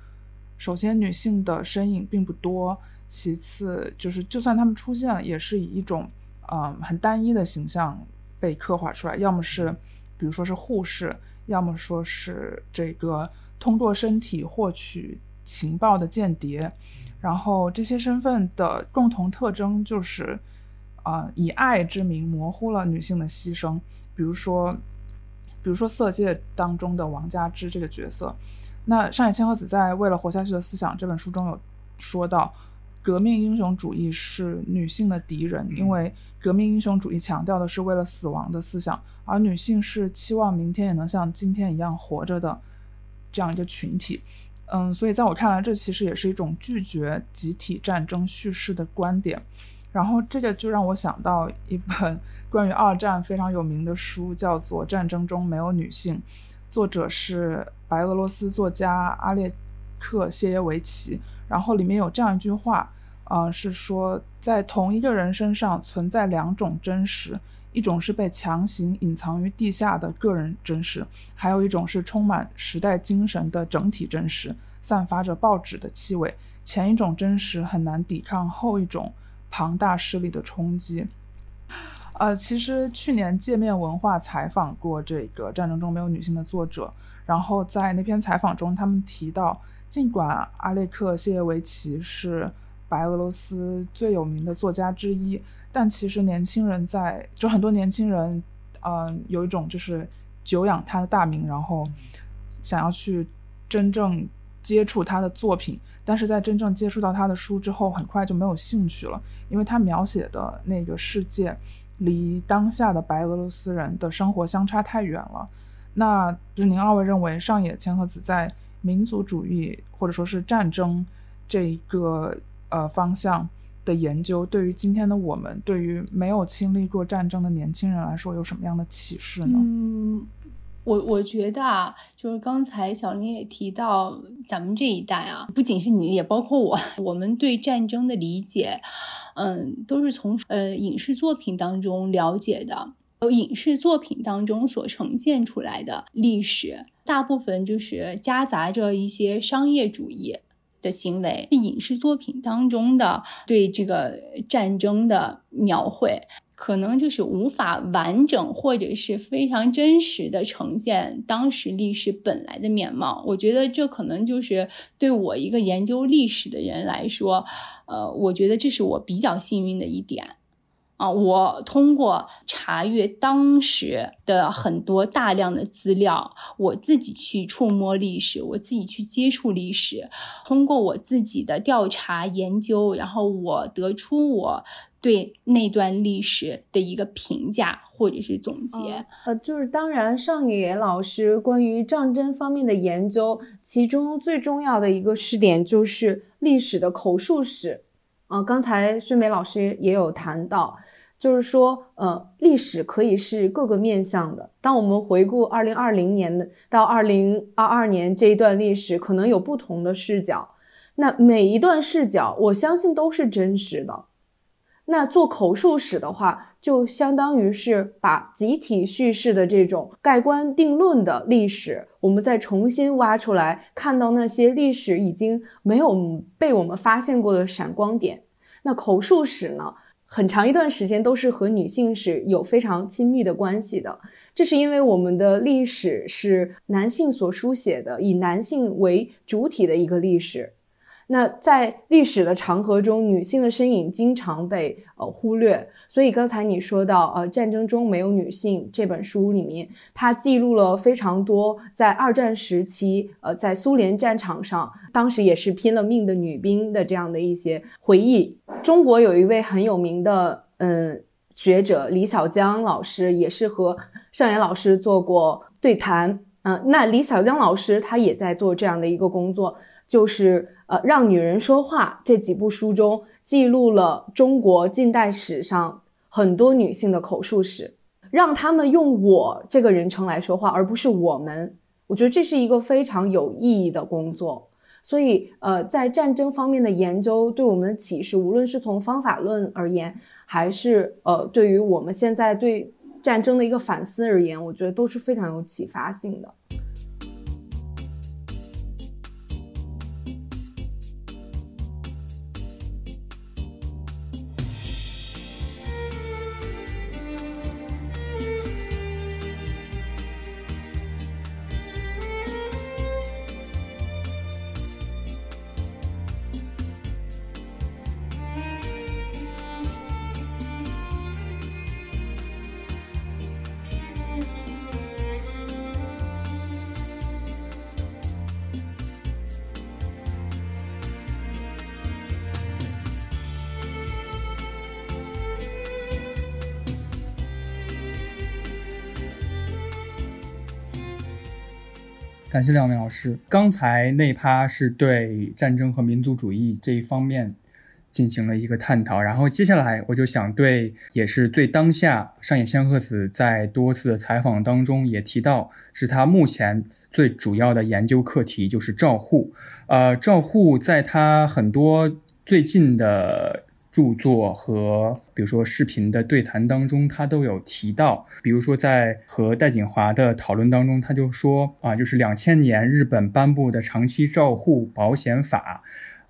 首先，女性的身影并不多；其次，就是就算她们出现了，也是以一种嗯很单一的形象被刻画出来，要么是，比如说是护士，要么说是这个通过身体获取情报的间谍。然后这些身份的共同特征就是，啊，以爱之名模糊了女性的牺牲。比如说，比如说《色戒》当中的王佳芝这个角色。那上野千鹤子在《为了活下去的思想》这本书中有说到，革命英雄主义是女性的敌人，因为革命英雄主义强调的是为了死亡的思想，而女性是期望明天也能像今天一样活着的这样一个群体。嗯，所以在我看来，这其实也是一种拒绝集体战争叙事的观点。然后这个就让我想到一本 关于二战非常有名的书，叫做《战争中没有女性》，作者是白俄罗斯作家阿列克谢耶维奇。然后里面有这样一句话，呃，是说在同一个人身上存在两种真实，一种是被强行隐藏于地下的个人真实，还有一种是充满时代精神的整体真实，散发着报纸的气味。前一种真实很难抵抗后一种。庞大势力的冲击，呃，其实去年界面文化采访过这个《战争中没有女性》的作者，然后在那篇采访中，他们提到，尽管阿列克谢维奇是白俄罗斯最有名的作家之一，但其实年轻人在就很多年轻人，嗯，有一种就是久仰他的大名，然后想要去真正接触他的作品。但是在真正接触到他的书之后，很快就没有兴趣了，因为他描写的那个世界，离当下的白俄罗斯人的生活相差太远了。那就是您二位认为上野千鹤子在民族主义或者说是战争这一个呃方向的研究，对于今天的我们，对于没有经历过战争的年轻人来说，有什么样的启示呢？嗯。我我觉得啊，就是刚才小林也提到，咱们这一代啊，不仅是你，也包括我，我们对战争的理解，嗯，都是从呃影视作品当中了解的。影视作品当中所呈现出来的历史，大部分就是夹杂着一些商业主义的行为。影视作品当中的对这个战争的描绘。可能就是无法完整或者是非常真实的呈现当时历史本来的面貌。我觉得这可能就是对我一个研究历史的人来说，呃，我觉得这是我比较幸运的一点啊。我通过查阅当时的很多大量的资料，我自己去触摸历史，我自己去接触历史，通过我自己的调查研究，然后我得出我。对那段历史的一个评价或者是总结，呃，就是当然上野老师关于战争方面的研究，其中最重要的一个试点就是历史的口述史。啊，刚才孙梅老师也有谈到，就是说，呃，历史可以是各个面向的。当我们回顾二零二零年的到二零二二年这一段历史，可能有不同的视角，那每一段视角，我相信都是真实的。那做口述史的话，就相当于是把集体叙事的这种盖棺定论的历史，我们再重新挖出来，看到那些历史已经没有被我们发现过的闪光点。那口述史呢，很长一段时间都是和女性是有非常亲密的关系的，这是因为我们的历史是男性所书写的，以男性为主体的一个历史。那在历史的长河中，女性的身影经常被呃忽略。所以刚才你说到，呃，战争中没有女性这本书里面，它记录了非常多在二战时期，呃，在苏联战场上，当时也是拼了命的女兵的这样的一些回忆。中国有一位很有名的嗯学者李小江老师，也是和尚岩老师做过对谈。嗯，那李小江老师他也在做这样的一个工作。就是呃，让女人说话这几部书中记录了中国近代史上很多女性的口述史，让他们用我这个人称来说话，而不是我们。我觉得这是一个非常有意义的工作。所以呃，在战争方面的研究对我们的启示，无论是从方法论而言，还是呃，对于我们现在对战争的一个反思而言，我觉得都是非常有启发性的。感谢两位老师。刚才那趴是对战争和民族主义这一方面进行了一个探讨，然后接下来我就想对也是最当下上野千鹤子在多次采访当中也提到，是他目前最主要的研究课题就是照护。呃，照护在他很多最近的。著作和比如说视频的对谈当中，他都有提到。比如说在和戴锦华的讨论当中，他就说啊，就是两千年日本颁布的长期照护保险法。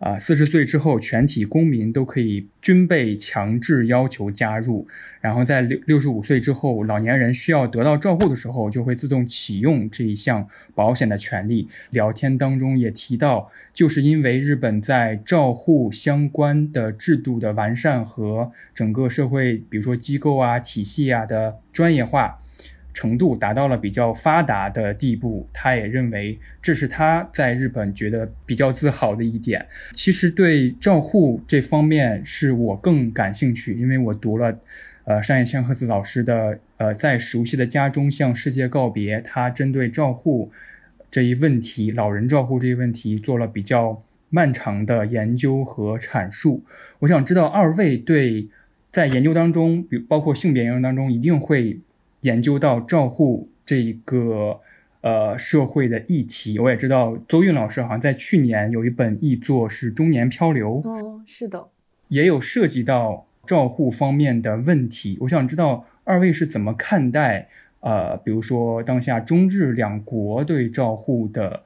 啊，四十岁之后，全体公民都可以均被强制要求加入。然后在六六十五岁之后，老年人需要得到照护的时候，就会自动启用这一项保险的权利。聊天当中也提到，就是因为日本在照护相关的制度的完善和整个社会，比如说机构啊、体系啊的专业化。程度达到了比较发达的地步，他也认为这是他在日本觉得比较自豪的一点。其实对照护这方面是我更感兴趣，因为我读了，呃，山野千鹤子老师的呃，在熟悉的家中向世界告别，他针对照护这一问题，老人照护这一问题做了比较漫长的研究和阐述。我想知道二位对在研究当中，比包括性别研究当中，一定会。研究到照护这一个呃社会的议题，我也知道邹韵老师好像在去年有一本译作是《中年漂流》，哦，是的，也有涉及到照护方面的问题。我想知道二位是怎么看待呃，比如说当下中日两国对照护的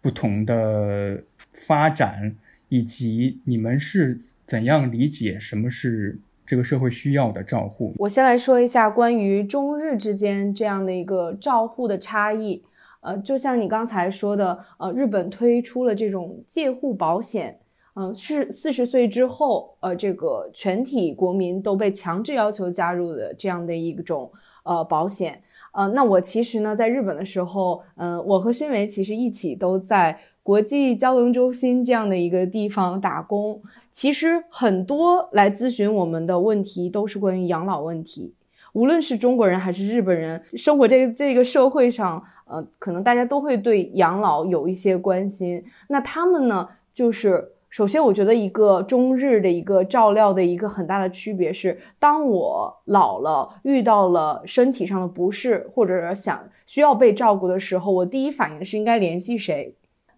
不同的发展，以及你们是怎样理解什么是？这个社会需要的照护，我先来说一下关于中日之间这样的一个照护的差异。呃，就像你刚才说的，呃，日本推出了这种介护保险，嗯，是四十岁之后，呃，这个全体国民都被强制要求加入的这样的一种呃保险。呃，那我其实呢，在日本的时候，嗯，我和新维其实一起都在。国际交流中心这样的一个地方打工，其实很多来咨询我们的问题都是关于养老问题。无论是中国人还是日本人，生活这这个社会上，呃，可能大家都会对养老有一些关心。那他们呢，就是首先，我觉得一个中日的一个照料的一个很大的区别是，当我老了，遇到了身体上的不适，或者想需要被照顾的时候，我第一反应是应该联系谁？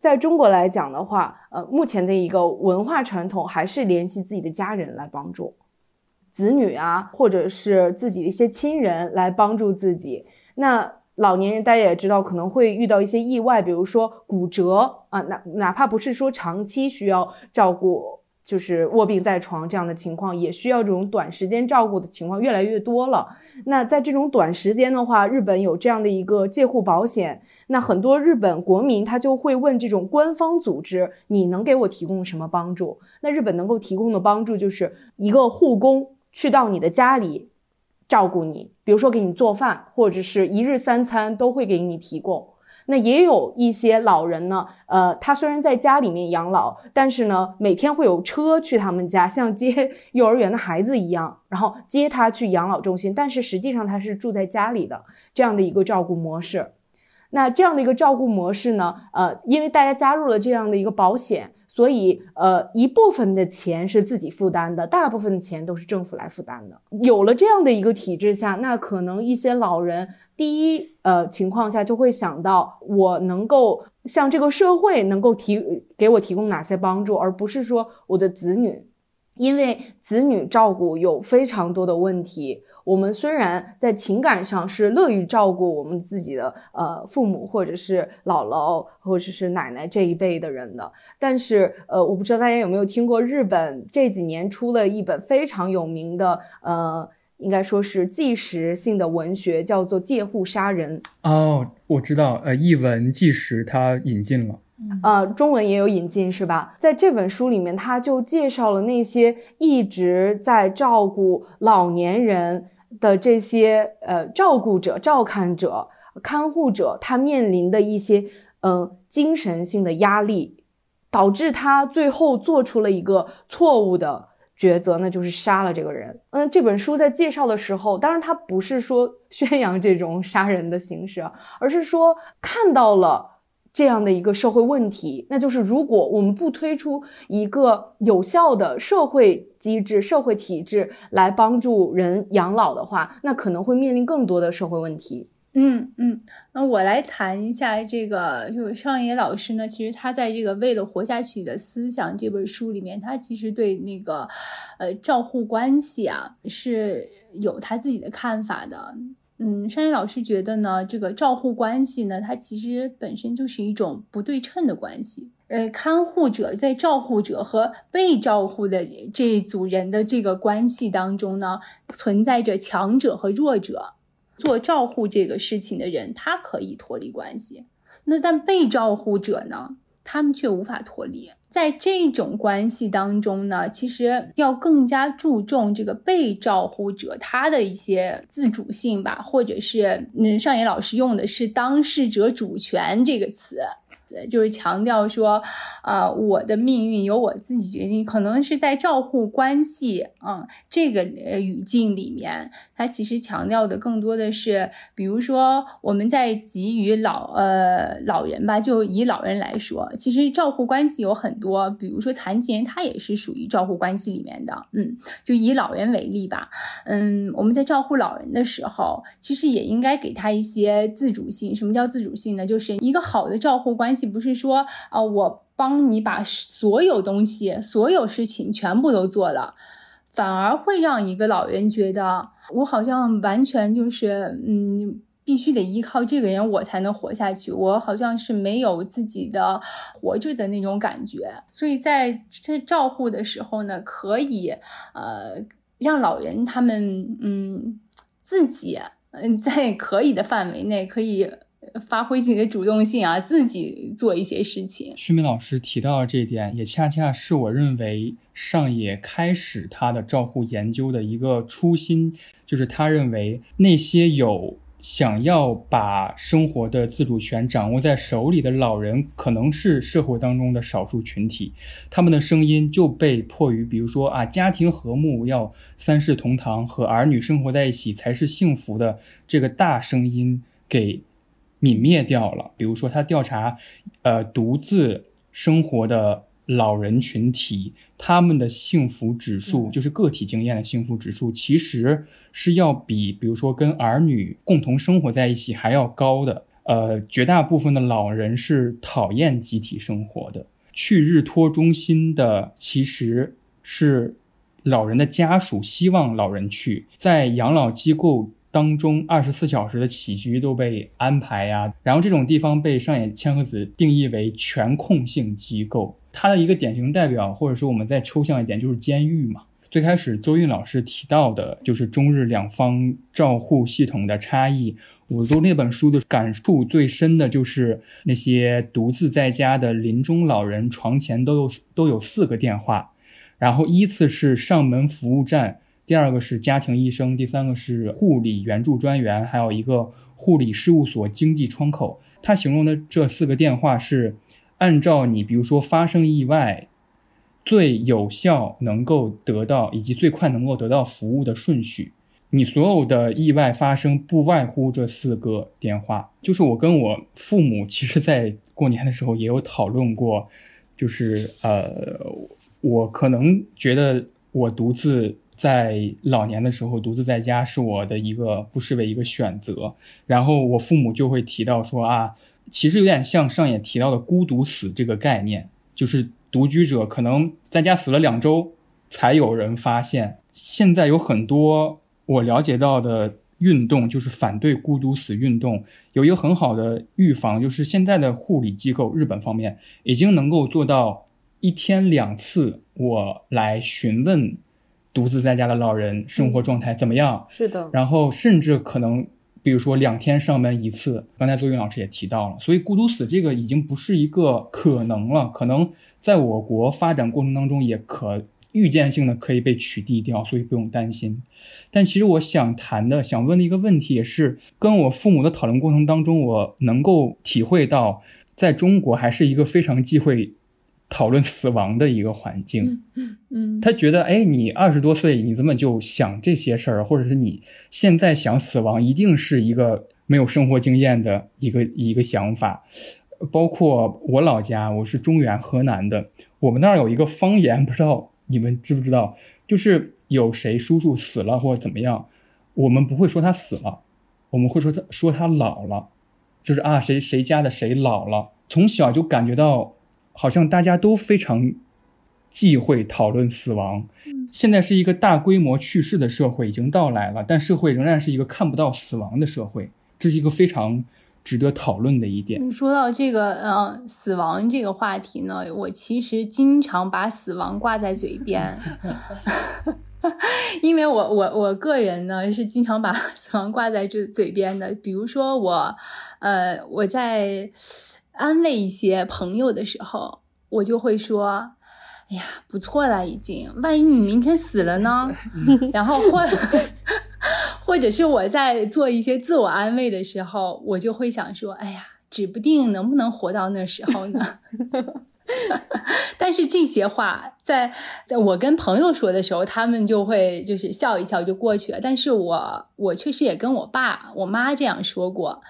在中国来讲的话，呃，目前的一个文化传统还是联系自己的家人来帮助子女啊，或者是自己的一些亲人来帮助自己。那老年人大家也知道，可能会遇到一些意外，比如说骨折啊，哪哪怕不是说长期需要照顾。就是卧病在床这样的情况，也需要这种短时间照顾的情况越来越多了。那在这种短时间的话，日本有这样的一个介护保险，那很多日本国民他就会问这种官方组织，你能给我提供什么帮助？那日本能够提供的帮助就是一个护工去到你的家里照顾你，比如说给你做饭，或者是一日三餐都会给你提供。那也有一些老人呢，呃，他虽然在家里面养老，但是呢，每天会有车去他们家，像接 幼儿园的孩子一样，然后接他去养老中心，但是实际上他是住在家里的这样的一个照顾模式。那这样的一个照顾模式呢，呃，因为大家加入了这样的一个保险。所以，呃，一部分的钱是自己负担的，大部分的钱都是政府来负担的。有了这样的一个体制下，那可能一些老人第一，呃，情况下就会想到，我能够向这个社会能够提给我提供哪些帮助，而不是说我的子女。因为子女照顾有非常多的问题，我们虽然在情感上是乐于照顾我们自己的呃父母或者是姥姥或者是奶奶这一辈的人的，但是呃，我不知道大家有没有听过日本这几年出了一本非常有名的呃，应该说是纪实性的文学，叫做《借户杀人》。哦，我知道，呃，译文纪实它引进了。呃，中文也有引进是吧？在这本书里面，他就介绍了那些一直在照顾老年人的这些呃照顾者、照看者、看护者，他面临的一些呃精神性的压力，导致他最后做出了一个错误的抉择，那就是杀了这个人。嗯，这本书在介绍的时候，当然他不是说宣扬这种杀人的形式，而是说看到了。这样的一个社会问题，那就是如果我们不推出一个有效的社会机制、社会体制来帮助人养老的话，那可能会面临更多的社会问题。嗯嗯，那我来谈一下这个，就是上野老师呢，其实他在这个《为了活下去的思想》这本书里面，他其实对那个，呃，照护关系啊是有他自己的看法的。嗯，山野老师觉得呢，这个照护关系呢，它其实本身就是一种不对称的关系。呃，看护者在照护者和被照护的这一组人的这个关系当中呢，存在着强者和弱者。做照护这个事情的人，他可以脱离关系，那但被照护者呢，他们却无法脱离。在这种关系当中呢，其实要更加注重这个被照护者他的一些自主性吧，或者是嗯，上野老师用的是当事者主权这个词。就是强调说，啊，我的命运由我自己决定。可能是在照护关系，嗯，这个语境里面，它其实强调的更多的是，比如说我们在给予老呃老人吧，就以老人来说，其实照护关系有很多，比如说残疾人，他也是属于照护关系里面的。嗯，就以老人为例吧，嗯，我们在照护老人的时候，其实也应该给他一些自主性。什么叫自主性呢？就是一个好的照护关。不是说啊，我帮你把所有东西、所有事情全部都做了，反而会让一个老人觉得我好像完全就是嗯，必须得依靠这个人我才能活下去，我好像是没有自己的活着的那种感觉。所以在这照护的时候呢，可以呃让老人他们嗯自己嗯在可以的范围内可以。发挥自己的主动性啊，自己做一些事情。旭明老师提到的这一点，也恰恰是我认为上野开始他的照护研究的一个初心，就是他认为那些有想要把生活的自主权掌握在手里的老人，可能是社会当中的少数群体，他们的声音就被迫于，比如说啊，家庭和睦要三世同堂，和儿女生活在一起才是幸福的这个大声音给。泯灭掉了。比如说，他调查，呃，独自生活的老人群体，他们的幸福指数，就是个体经验的幸福指数，其实是要比，比如说跟儿女共同生活在一起还要高的。呃，绝大部分的老人是讨厌集体生活的。去日托中心的其实是老人的家属希望老人去，在养老机构。当中二十四小时的起居都被安排呀，然后这种地方被上野千鹤子定义为全控性机构，它的一个典型代表，或者说我们再抽象一点，就是监狱嘛。最开始邹韵老师提到的就是中日两方照护系统的差异。我读那本书的感触最深的就是那些独自在家的临终老人，床前都有都有四个电话，然后依次是上门服务站。第二个是家庭医生，第三个是护理援助专员，还有一个护理事务所经济窗口。他形容的这四个电话是按照你，比如说发生意外，最有效能够得到以及最快能够得到服务的顺序。你所有的意外发生不外乎这四个电话。就是我跟我父母，其实在过年的时候也有讨论过，就是呃，我可能觉得我独自。在老年的时候独自在家是我的一个不失为一个选择，然后我父母就会提到说啊，其实有点像上野提到的孤独死这个概念，就是独居者可能在家死了两周才有人发现。现在有很多我了解到的运动，就是反对孤独死运动，有一个很好的预防，就是现在的护理机构，日本方面已经能够做到一天两次，我来询问。独自在家的老人生活状态怎么样？是的，然后甚至可能，比如说两天上门一次。刚才邹云老师也提到了，所以孤独死这个已经不是一个可能了，可能在我国发展过程当中也可预见性的可以被取缔掉，所以不用担心。但其实我想谈的、想问的一个问题，也是跟我父母的讨论过程当中，我能够体会到，在中国还是一个非常忌讳。讨论死亡的一个环境，嗯，他觉得，哎，你二十多岁，你怎么就想这些事儿？或者是你现在想死亡，一定是一个没有生活经验的一个一个想法。包括我老家，我是中原河南的，我们那儿有一个方言，不知道你们知不知道，就是有谁叔叔死了或者怎么样，我们不会说他死了，我们会说他说他老了，就是啊谁谁家的谁老了，从小就感觉到好像大家都非常忌讳讨论死亡。现在是一个大规模去世的社会已经到来了，但社会仍然是一个看不到死亡的社会，这是一个非常值得讨论的一点。说到这个，嗯，死亡这个话题呢，我其实经常把死亡挂在嘴边，因为我我我个人呢是经常把死亡挂在这嘴边的。比如说我，呃，我在安慰一些朋友的时候，我就会说。哎呀，不错了，已经。万一你明天死了呢？然后或 或者是我在做一些自我安慰的时候，我就会想说：哎呀，指不定能不能活到那时候呢。但是这些话在在我跟朋友说的时候，他们就会就是笑一笑就过去了。但是我我确实也跟我爸我妈这样说过，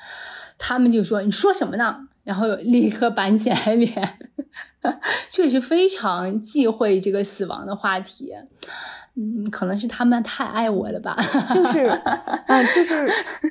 他们就说：你说什么呢？然后立刻板起来脸。确实非常忌讳这个死亡的话题，嗯，可能是他们太爱我了吧。就是，嗯，就是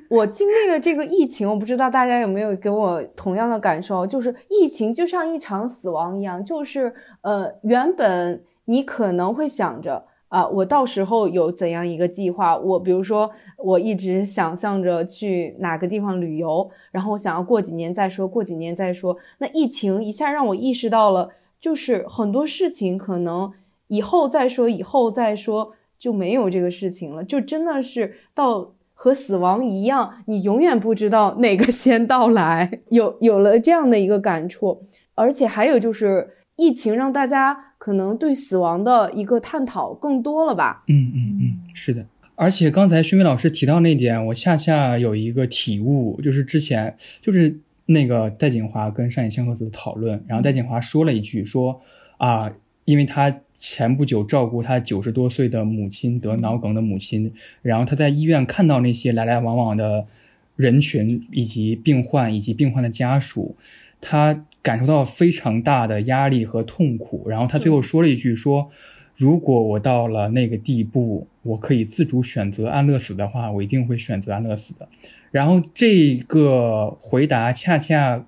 我经历了这个疫情，我不知道大家有没有给我同样的感受，就是疫情就像一场死亡一样，就是呃，原本你可能会想着。啊，我到时候有怎样一个计划？我比如说，我一直想象着去哪个地方旅游，然后我想要过几年再说，过几年再说。那疫情一下让我意识到了，就是很多事情可能以后再说，以后再说就没有这个事情了，就真的是到和死亡一样，你永远不知道哪个先到来。有有了这样的一个感触，而且还有就是疫情让大家。可能对死亡的一个探讨更多了吧？嗯嗯嗯，是的。而且刚才徐梅老师提到那点，我恰恰有一个体悟，就是之前就是那个戴锦华跟上野千鹤子的讨论，然后戴锦华说了一句，说啊，因为他前不久照顾他九十多岁的母亲得脑梗的母亲，然后他在医院看到那些来来往往的人群以及病患以及病患的家属，他。感受到非常大的压力和痛苦，然后他最后说了一句：“说如果我到了那个地步，我可以自主选择安乐死的话，我一定会选择安乐死的。”然后这个回答恰恰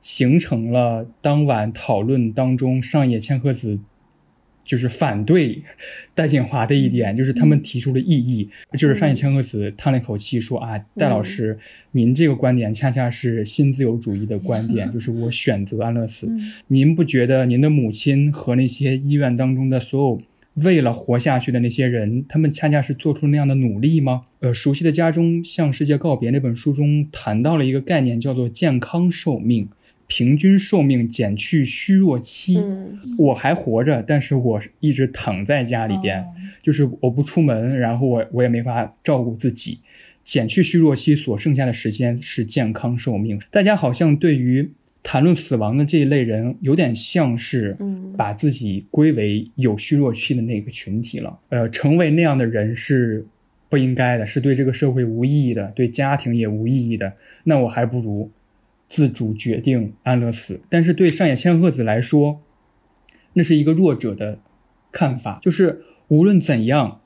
形成了当晚讨论当中上野千鹤子。就是反对戴锦华的一点，就是他们提出了异议。就是上野千鹤子叹了一口气说：“啊，戴老师，您这个观点恰恰是新自由主义的观点，就是我选择安乐死。您不觉得您的母亲和那些医院当中的所有为了活下去的那些人，他们恰恰是做出那样的努力吗？”呃，熟悉的家中向世界告别那本书中谈到了一个概念，叫做健康寿命。平均寿命减去虚弱期，我还活着，但是我一直躺在家里边，就是我不出门，然后我我也没法照顾自己。减去虚弱期所剩下的时间是健康寿命。大家好像对于谈论死亡的这一类人，有点像是把自己归为有虚弱期的那个群体了。呃，成为那样的人是不应该的，是对这个社会无意义的，对家庭也无意义的。那我还不如。自主决定安乐死，但是对上野千鹤子来说，那是一个弱者的看法，就是无论怎样，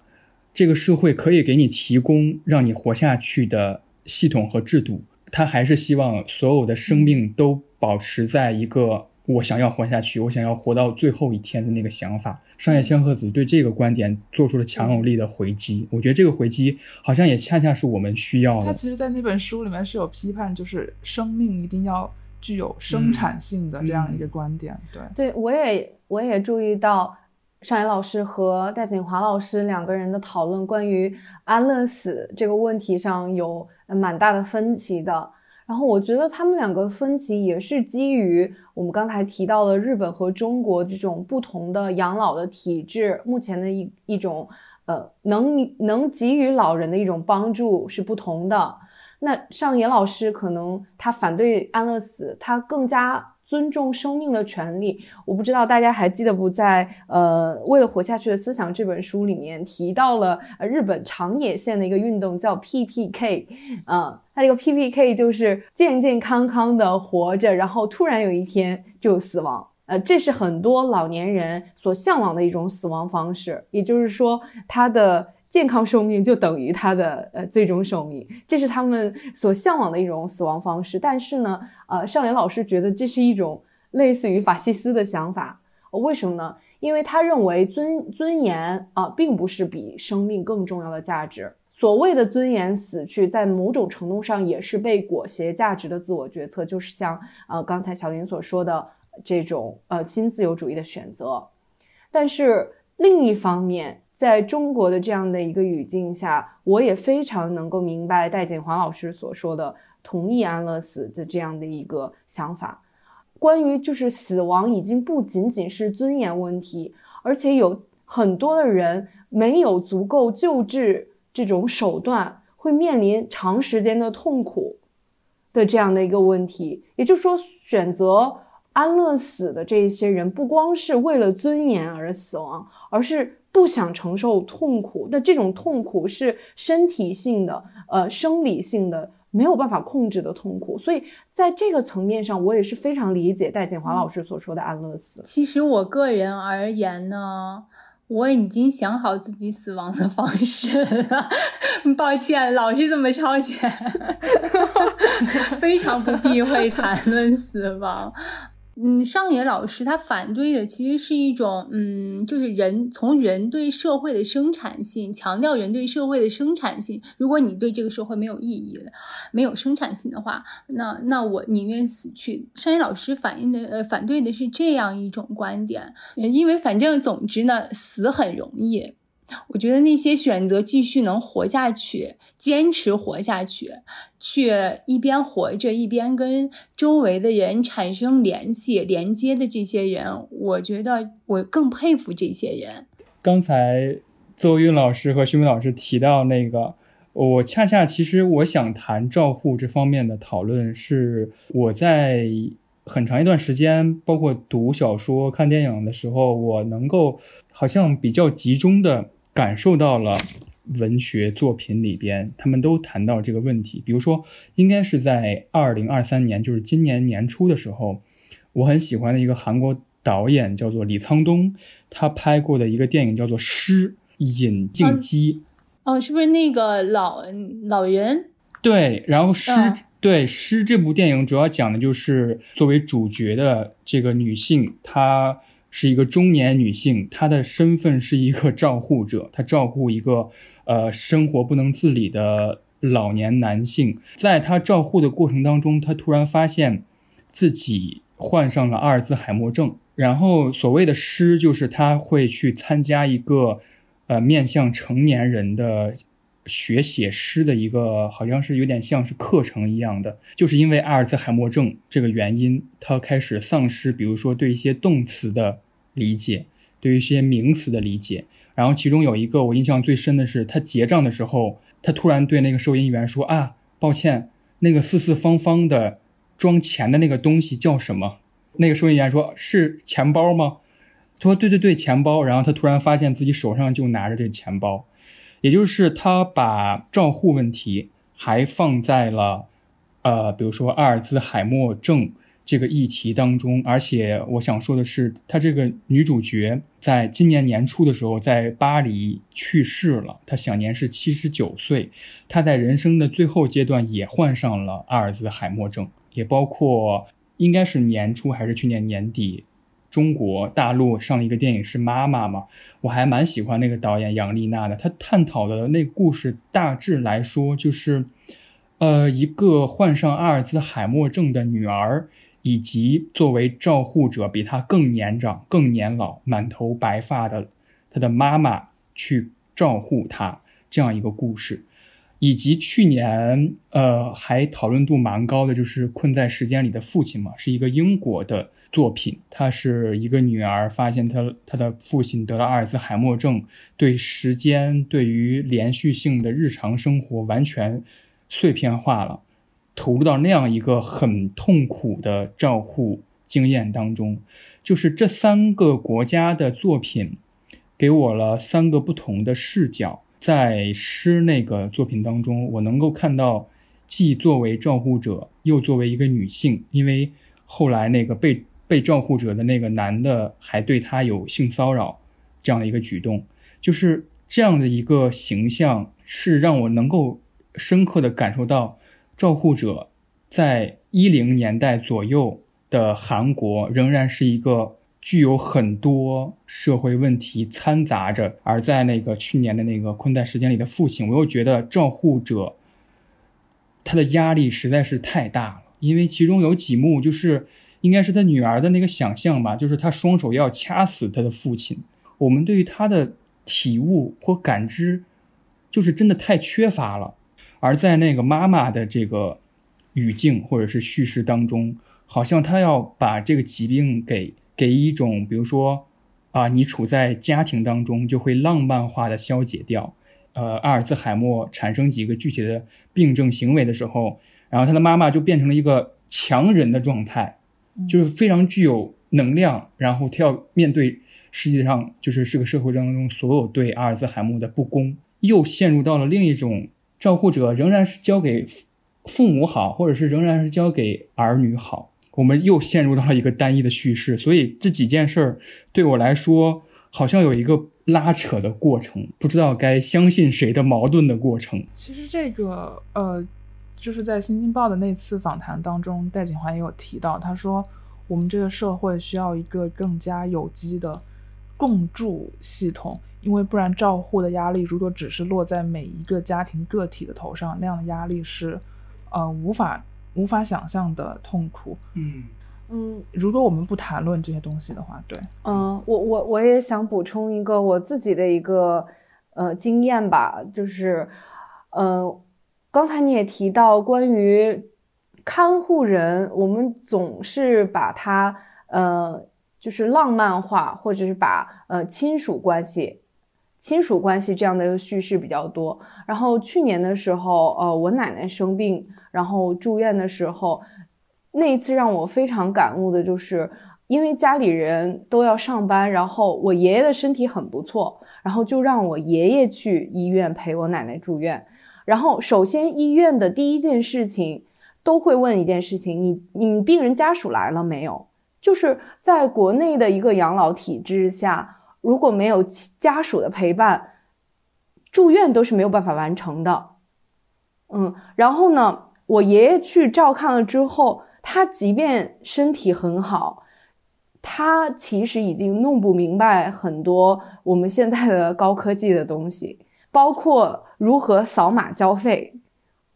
这个社会可以给你提供让你活下去的系统和制度，他还是希望所有的生命都保持在一个。我想要活下去，我想要活到最后一天的那个想法，上野千鹤子对这个观点做出了强有力的回击。我觉得这个回击好像也恰恰是我们需要的。他其实，在那本书里面是有批判，就是生命一定要具有生产性的这样一个观点。对，对我也我也注意到，上野老师和戴锦华老师两个人的讨论关于安乐死这个问题上有蛮大的分歧的。然后我觉得他们两个分歧也是基于我们刚才提到的日本和中国这种不同的养老的体制，目前的一一种呃能能给予老人的一种帮助是不同的。那上野老师可能他反对安乐死，他更加尊重生命的权利。我不知道大家还记得不在呃《为了活下去的思想》这本书里面提到了日本长野县的一个运动叫 PPK，啊，它这个 PPK 就是健健康康的活着，然后突然有一天就死亡。呃，这是很多老年人所向往的一种死亡方式，也就是说，他的健康寿命就等于他的呃最终寿命，这是他们所向往的一种死亡方式。但是呢，呃，上野老师觉得这是一种类似于法西斯的想法，为什么呢？因为他认为尊尊严啊，并不是比生命更重要的价值。所谓的尊严死去，在某种程度上也是被裹挟价值的自我决策，就是像呃刚才小林所说的。这种呃新自由主义的选择，但是另一方面，在中国的这样的一个语境下，我也非常能够明白戴锦华老师所说的同意安乐死的这样的一个想法。关于就是死亡已经不仅仅是尊严问题，而且有很多的人没有足够救治这种手段，会面临长时间的痛苦的这样的一个问题。也就是说，选择。安乐死的这一些人，不光是为了尊严而死亡，而是不想承受痛苦那这种痛苦是身体性的、呃生理性的，没有办法控制的痛苦。所以在这个层面上，我也是非常理解戴锦华老师所说的安乐死。其实我个人而言呢，我已经想好自己死亡的方式了。抱歉，老是这么超前，非常不避讳谈论死亡。嗯，上野老师他反对的其实是一种，嗯，就是人从人对社会的生产性，强调人对社会的生产性。如果你对这个社会没有意义了，没有生产性的话，那那我宁愿死去。上野老师反映的呃反对的是这样一种观点，因为反正总之呢，死很容易。我觉得那些选择继续能活下去、坚持活下去，却一边活着一边跟周围的人产生联系、连接的这些人，我觉得我更佩服这些人。刚才邹韵老师和徐明老师提到那个，我恰恰其实我想谈照护这方面的讨论，是我在很长一段时间，包括读小说、看电影的时候，我能够好像比较集中的。感受到了文学作品里边，他们都谈到这个问题。比如说，应该是在二零二三年，就是今年年初的时候，我很喜欢的一个韩国导演叫做李沧东，他拍过的一个电影叫做《诗引进机》。哦，是不是那个老老人？对，然后《诗》对《诗》这部电影主要讲的就是作为主角的这个女性，她。是一个中年女性，她的身份是一个照护者，她照顾一个呃生活不能自理的老年男性。在她照护的过程当中，她突然发现自己患上了阿尔兹海默症。然后所谓的诗，就是他会去参加一个呃面向成年人的。学写诗的一个，好像是有点像是课程一样的，就是因为阿尔兹海默症这个原因，他开始丧失，比如说对一些动词的理解，对一些名词的理解。然后其中有一个我印象最深的是，他结账的时候，他突然对那个收银员说：“啊，抱歉，那个四四方方的装钱的那个东西叫什么？”那个收银员说：“是钱包吗？”他说：“对对对，钱包。”然后他突然发现自己手上就拿着这钱包。也就是他把照护问题还放在了，呃，比如说阿尔兹海默症这个议题当中，而且我想说的是，她这个女主角在今年年初的时候在巴黎去世了，她享年是七十九岁。她在人生的最后阶段也患上了阿尔兹海默症，也包括应该是年初还是去年年底。中国大陆上一个电影是《妈妈》嘛，我还蛮喜欢那个导演杨丽娜的。她探讨的那故事大致来说就是，呃，一个患上阿尔兹海默症的女儿，以及作为照护者比她更年长、更年老、满头白发的她的妈妈去照护她这样一个故事。以及去年，呃，还讨论度蛮高的，就是《困在时间里的父亲》嘛，是一个英国的作品。他是一个女儿发现她她的父亲得了阿尔兹海默症，对时间、对于连续性的日常生活完全碎片化了，投入到那样一个很痛苦的照护经验当中，就是这三个国家的作品给我了三个不同的视角。在诗那个作品当中，我能够看到，既作为照护者，又作为一个女性，因为后来那个被被照护者的那个男的还对她有性骚扰这样的一个举动，就是这样的一个形象，是让我能够深刻的感受到照护者在一零年代左右的韩国仍然是一个。具有很多社会问题掺杂着，而在那个去年的那个困在时间里的父亲，我又觉得照护者他的压力实在是太大了，因为其中有几幕就是应该是他女儿的那个想象吧，就是他双手要掐死他的父亲。我们对于他的体悟或感知，就是真的太缺乏了。而在那个妈妈的这个语境或者是叙事当中，好像他要把这个疾病给。给一种，比如说，啊，你处在家庭当中就会浪漫化的消解掉，呃，阿尔兹海默产生几个具体的病症行为的时候，然后他的妈妈就变成了一个强人的状态，就是非常具有能量，然后他要面对世界上就是这个社会当中所有对阿尔兹海默的不公，又陷入到了另一种照护者仍然是交给父母好，或者是仍然是交给儿女好。我们又陷入到了一个单一的叙事，所以这几件事儿对我来说好像有一个拉扯的过程，不知道该相信谁的矛盾的过程。其实这个呃，就是在《新京报》的那次访谈当中，戴锦华也有提到，他说我们这个社会需要一个更加有机的共助系统，因为不然照护的压力如果只是落在每一个家庭个体的头上，那样的压力是呃无法。无法想象的痛苦。嗯。嗯，如果我们不谈论这些东西的话，对，嗯，我我我也想补充一个我自己的一个呃经验吧，就是，呃，刚才你也提到关于看护人，我们总是把他呃就是浪漫化，或者是把呃亲属关系、亲属关系这样的一个叙事比较多。然后去年的时候，呃，我奶奶生病。然后住院的时候，那一次让我非常感悟的就是，因为家里人都要上班，然后我爷爷的身体很不错，然后就让我爷爷去医院陪我奶奶住院。然后首先医院的第一件事情都会问一件事情：你你们病人家属来了没有？就是在国内的一个养老体制下，如果没有家属的陪伴，住院都是没有办法完成的。嗯，然后呢？我爷爷去照看了之后，他即便身体很好，他其实已经弄不明白很多我们现在的高科技的东西，包括如何扫码交费，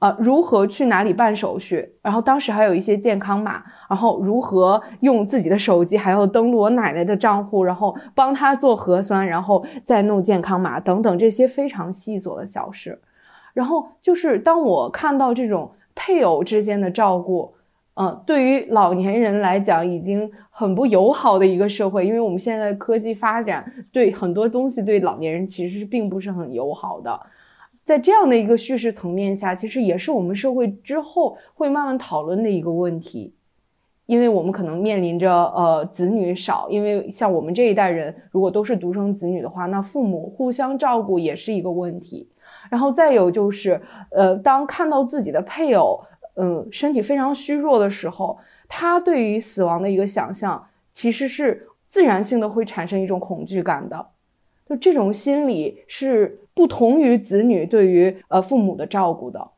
啊，如何去哪里办手续，然后当时还有一些健康码，然后如何用自己的手机还要登录我奶奶的账户，然后帮她做核酸，然后再弄健康码等等这些非常细琐的小事，然后就是当我看到这种。配偶之间的照顾，嗯，对于老年人来讲已经很不友好的一个社会，因为我们现在科技发展，对很多东西对老年人其实是并不是很友好的。在这样的一个叙事层面下，其实也是我们社会之后会慢慢讨论的一个问题，因为我们可能面临着呃子女少，因为像我们这一代人如果都是独生子女的话，那父母互相照顾也是一个问题。然后再有就是，呃，当看到自己的配偶，嗯，身体非常虚弱的时候，他对于死亡的一个想象，其实是自然性的会产生一种恐惧感的，这种心理是不同于子女对于呃父母的照顾的，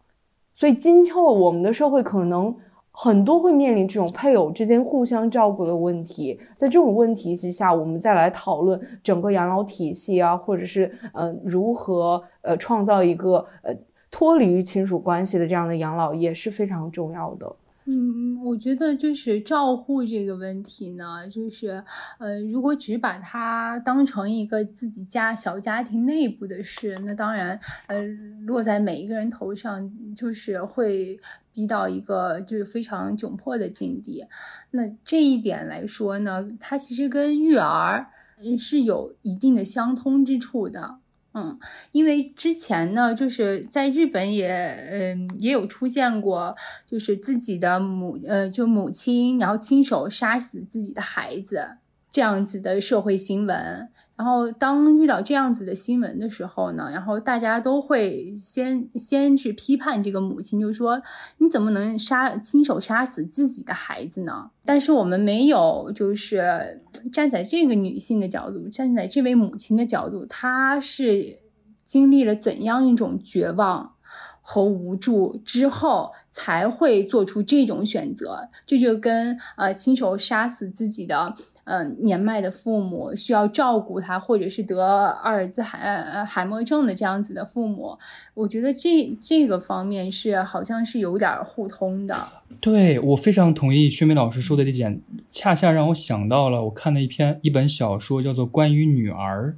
所以今后我们的社会可能。很多会面临这种配偶之间互相照顾的问题，在这种问题之下，我们再来讨论整个养老体系啊，或者是呃如何呃创造一个呃脱离于亲属关系的这样的养老，也是非常重要的。嗯，我觉得就是照护这个问题呢，就是，呃，如果只把它当成一个自己家小家庭内部的事，那当然，呃，落在每一个人头上，就是会逼到一个就是非常窘迫的境地。那这一点来说呢，它其实跟育儿是有一定的相通之处的。嗯，因为之前呢，就是在日本也，嗯，也有出现过，就是自己的母，呃，就母亲，然后亲手杀死自己的孩子这样子的社会新闻。然后当遇到这样子的新闻的时候呢，然后大家都会先先去批判这个母亲，就说你怎么能杀亲手杀死自己的孩子呢？但是我们没有，就是站在这个女性的角度，站在这位母亲的角度，她是经历了怎样一种绝望和无助之后，才会做出这种选择？这就跟呃亲手杀死自己的。嗯，年迈的父母需要照顾他，或者是得阿尔兹海呃海默症的这样子的父母，我觉得这这个方面是好像是有点互通的。对我非常同意薛梅老师说的这点，恰恰让我想到了我看的一篇一本小说，叫做《关于女儿》，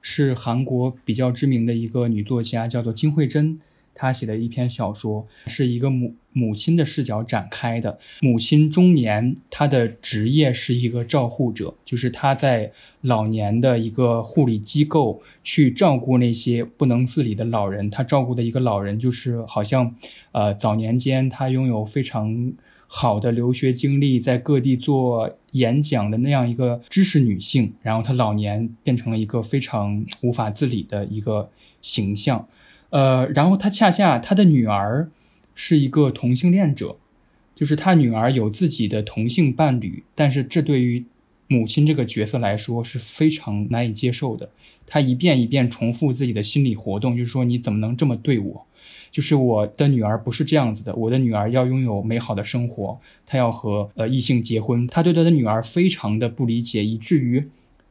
是韩国比较知名的一个女作家，叫做金惠珍。他写的一篇小说，是一个母母亲的视角展开的。母亲中年，她的职业是一个照护者，就是她在老年的一个护理机构去照顾那些不能自理的老人。她照顾的一个老人，就是好像，呃，早年间她拥有非常好的留学经历，在各地做演讲的那样一个知识女性。然后她老年变成了一个非常无法自理的一个形象。呃，然后他恰恰他的女儿是一个同性恋者，就是他女儿有自己的同性伴侣，但是这对于母亲这个角色来说是非常难以接受的。他一遍一遍重复自己的心理活动，就是说你怎么能这么对我？就是我的女儿不是这样子的，我的女儿要拥有美好的生活，她要和呃异性结婚。他对他的女儿非常的不理解，以至于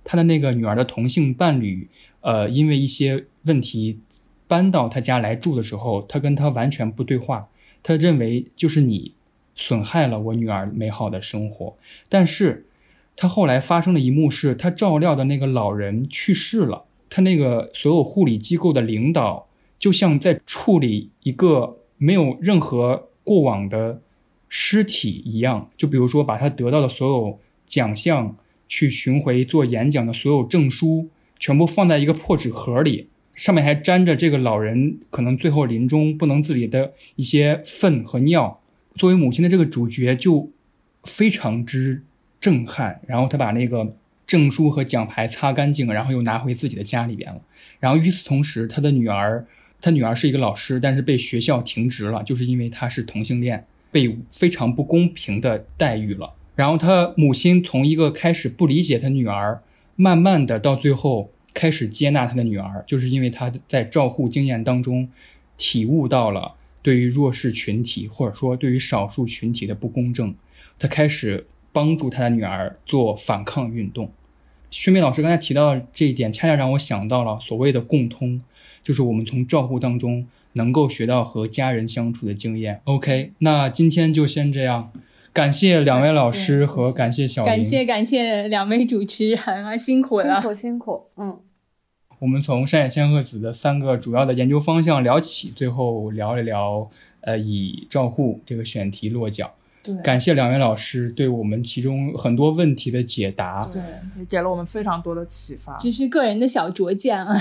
他的那个女儿的同性伴侣，呃，因为一些问题。搬到他家来住的时候，他跟他完全不对话。他认为就是你损害了我女儿美好的生活。但是，他后来发生的一幕是，他照料的那个老人去世了。他那个所有护理机构的领导，就像在处理一个没有任何过往的尸体一样。就比如说，把他得到的所有奖项、去巡回做演讲的所有证书，全部放在一个破纸盒里。上面还沾着这个老人可能最后临终不能自理的一些粪和尿。作为母亲的这个主角就非常之震撼，然后他把那个证书和奖牌擦干净，然后又拿回自己的家里边了。然后与此同时，他的女儿，他女儿是一个老师，但是被学校停职了，就是因为他是同性恋，被非常不公平的待遇了。然后他母亲从一个开始不理解他女儿，慢慢的到最后。开始接纳他的女儿，就是因为他在照护经验当中体悟到了对于弱势群体或者说对于少数群体的不公正，他开始帮助他的女儿做反抗运动。薛梅老师刚才提到这一点，恰恰让我想到了所谓的共通，就是我们从照护当中能够学到和家人相处的经验。OK，那今天就先这样。感谢两位老师和感谢小感谢感谢两位主持人啊，辛苦了，辛苦辛苦。嗯，我们从山野千鹤子的三个主要的研究方向聊起，最后聊一聊，呃，以照护这个选题落脚。感谢两位老师对我们其中很多问题的解答，对，也给了我们非常多的启发。这是个人的小拙见啊，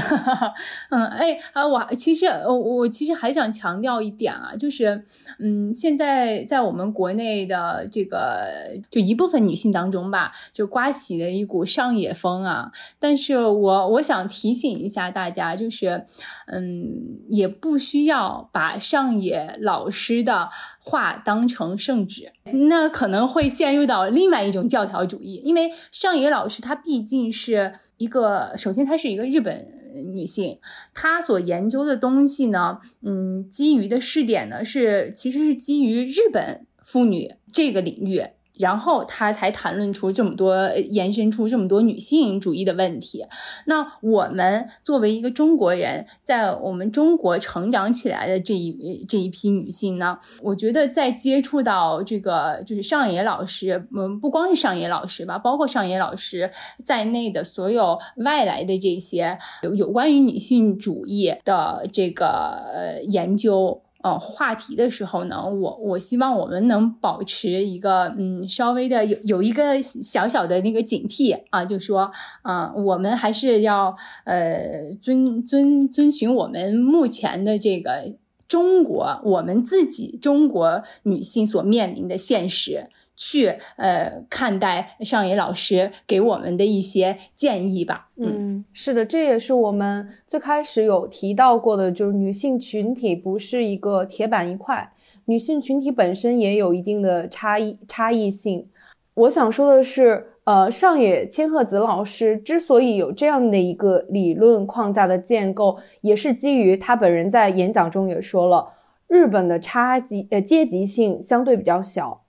嗯，哎啊，我其实我我其实还想强调一点啊，就是嗯，现在在我们国内的这个就一部分女性当中吧，就刮起了一股上野风啊。但是我我想提醒一下大家，就是嗯，也不需要把上野老师的。话当成圣旨，那可能会陷入到另外一种教条主义。因为上野老师她毕竟是一个，首先她是一个日本女性，她所研究的东西呢，嗯，基于的试点呢是其实是基于日本妇女这个领域。然后他才谈论出这么多，延伸出这么多女性主义的问题。那我们作为一个中国人，在我们中国成长起来的这一这一批女性呢，我觉得在接触到这个就是上野老师，嗯，不光是上野老师吧，包括上野老师在内的所有外来的这些有有关于女性主义的这个呃研究。话题的时候呢，我我希望我们能保持一个嗯稍微的有有一个小小的那个警惕啊，就说啊，我们还是要呃遵遵遵循我们目前的这个中国我们自己中国女性所面临的现实。去呃看待上野老师给我们的一些建议吧。嗯，是的，这也是我们最开始有提到过的，就是女性群体不是一个铁板一块，女性群体本身也有一定的差异差异性。我想说的是，呃，上野千鹤子老师之所以有这样的一个理论框架的建构，也是基于他本人在演讲中也说了，日本的差级呃阶级性相对比较小。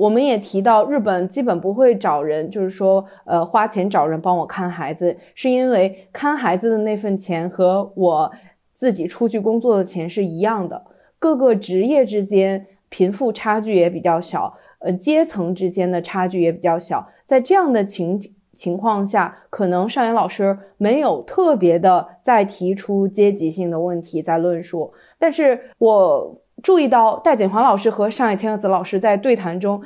我们也提到，日本基本不会找人，就是说，呃，花钱找人帮我看孩子，是因为看孩子的那份钱和我自己出去工作的钱是一样的。各个职业之间贫富差距也比较小，呃，阶层之间的差距也比较小。在这样的情情况下，可能上野老师没有特别的再提出阶级性的问题在论述，但是我。注意到戴锦华老师和上野千鹤子老师在对谈中，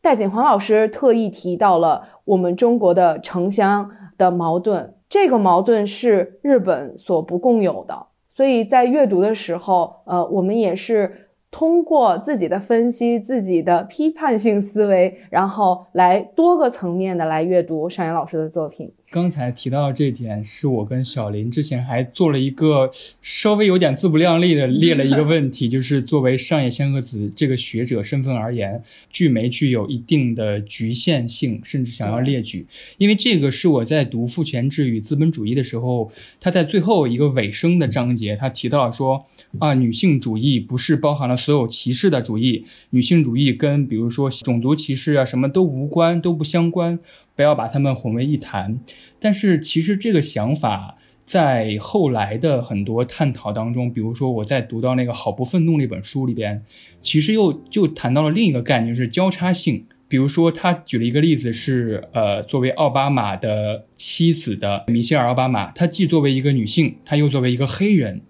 戴锦华老师特意提到了我们中国的城乡的矛盾，这个矛盾是日本所不共有的，所以在阅读的时候，呃，我们也是。通过自己的分析、自己的批判性思维，然后来多个层面的来阅读上野老师的作品。刚才提到的这点，是我跟小林之前还做了一个稍微有点自不量力的列了一个问题，就是作为上野千鹤子这个学者身份而言，具没具有一定的局限性，甚至想要列举。因为这个是我在读《父权制与资本主义》的时候，他在最后一个尾声的章节，他提到说啊，女性主义不是包含了所有歧视的主义，女性主义跟比如说种族歧视啊什么都无关，都不相关。不要把他们混为一谈，但是其实这个想法在后来的很多探讨当中，比如说我在读到那个《好不愤怒》那本书里边，其实又就谈到了另一个概念，就是交叉性。比如说他举了一个例子是，呃，作为奥巴马的妻子的米歇尔·奥巴马，她既作为一个女性，她又作为一个黑人，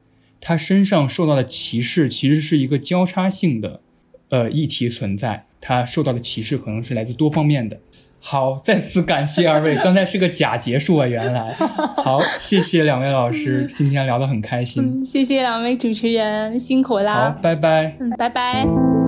她身上受到的歧视其实是一个交叉性的，呃，议题存在。她受到的歧视可能是来自多方面的。好，再次感谢二位。刚才是个假结束啊，原来。好，谢谢两位老师，今天聊得很开心。谢谢两位主持人，辛苦啦。好，拜拜。嗯，拜拜。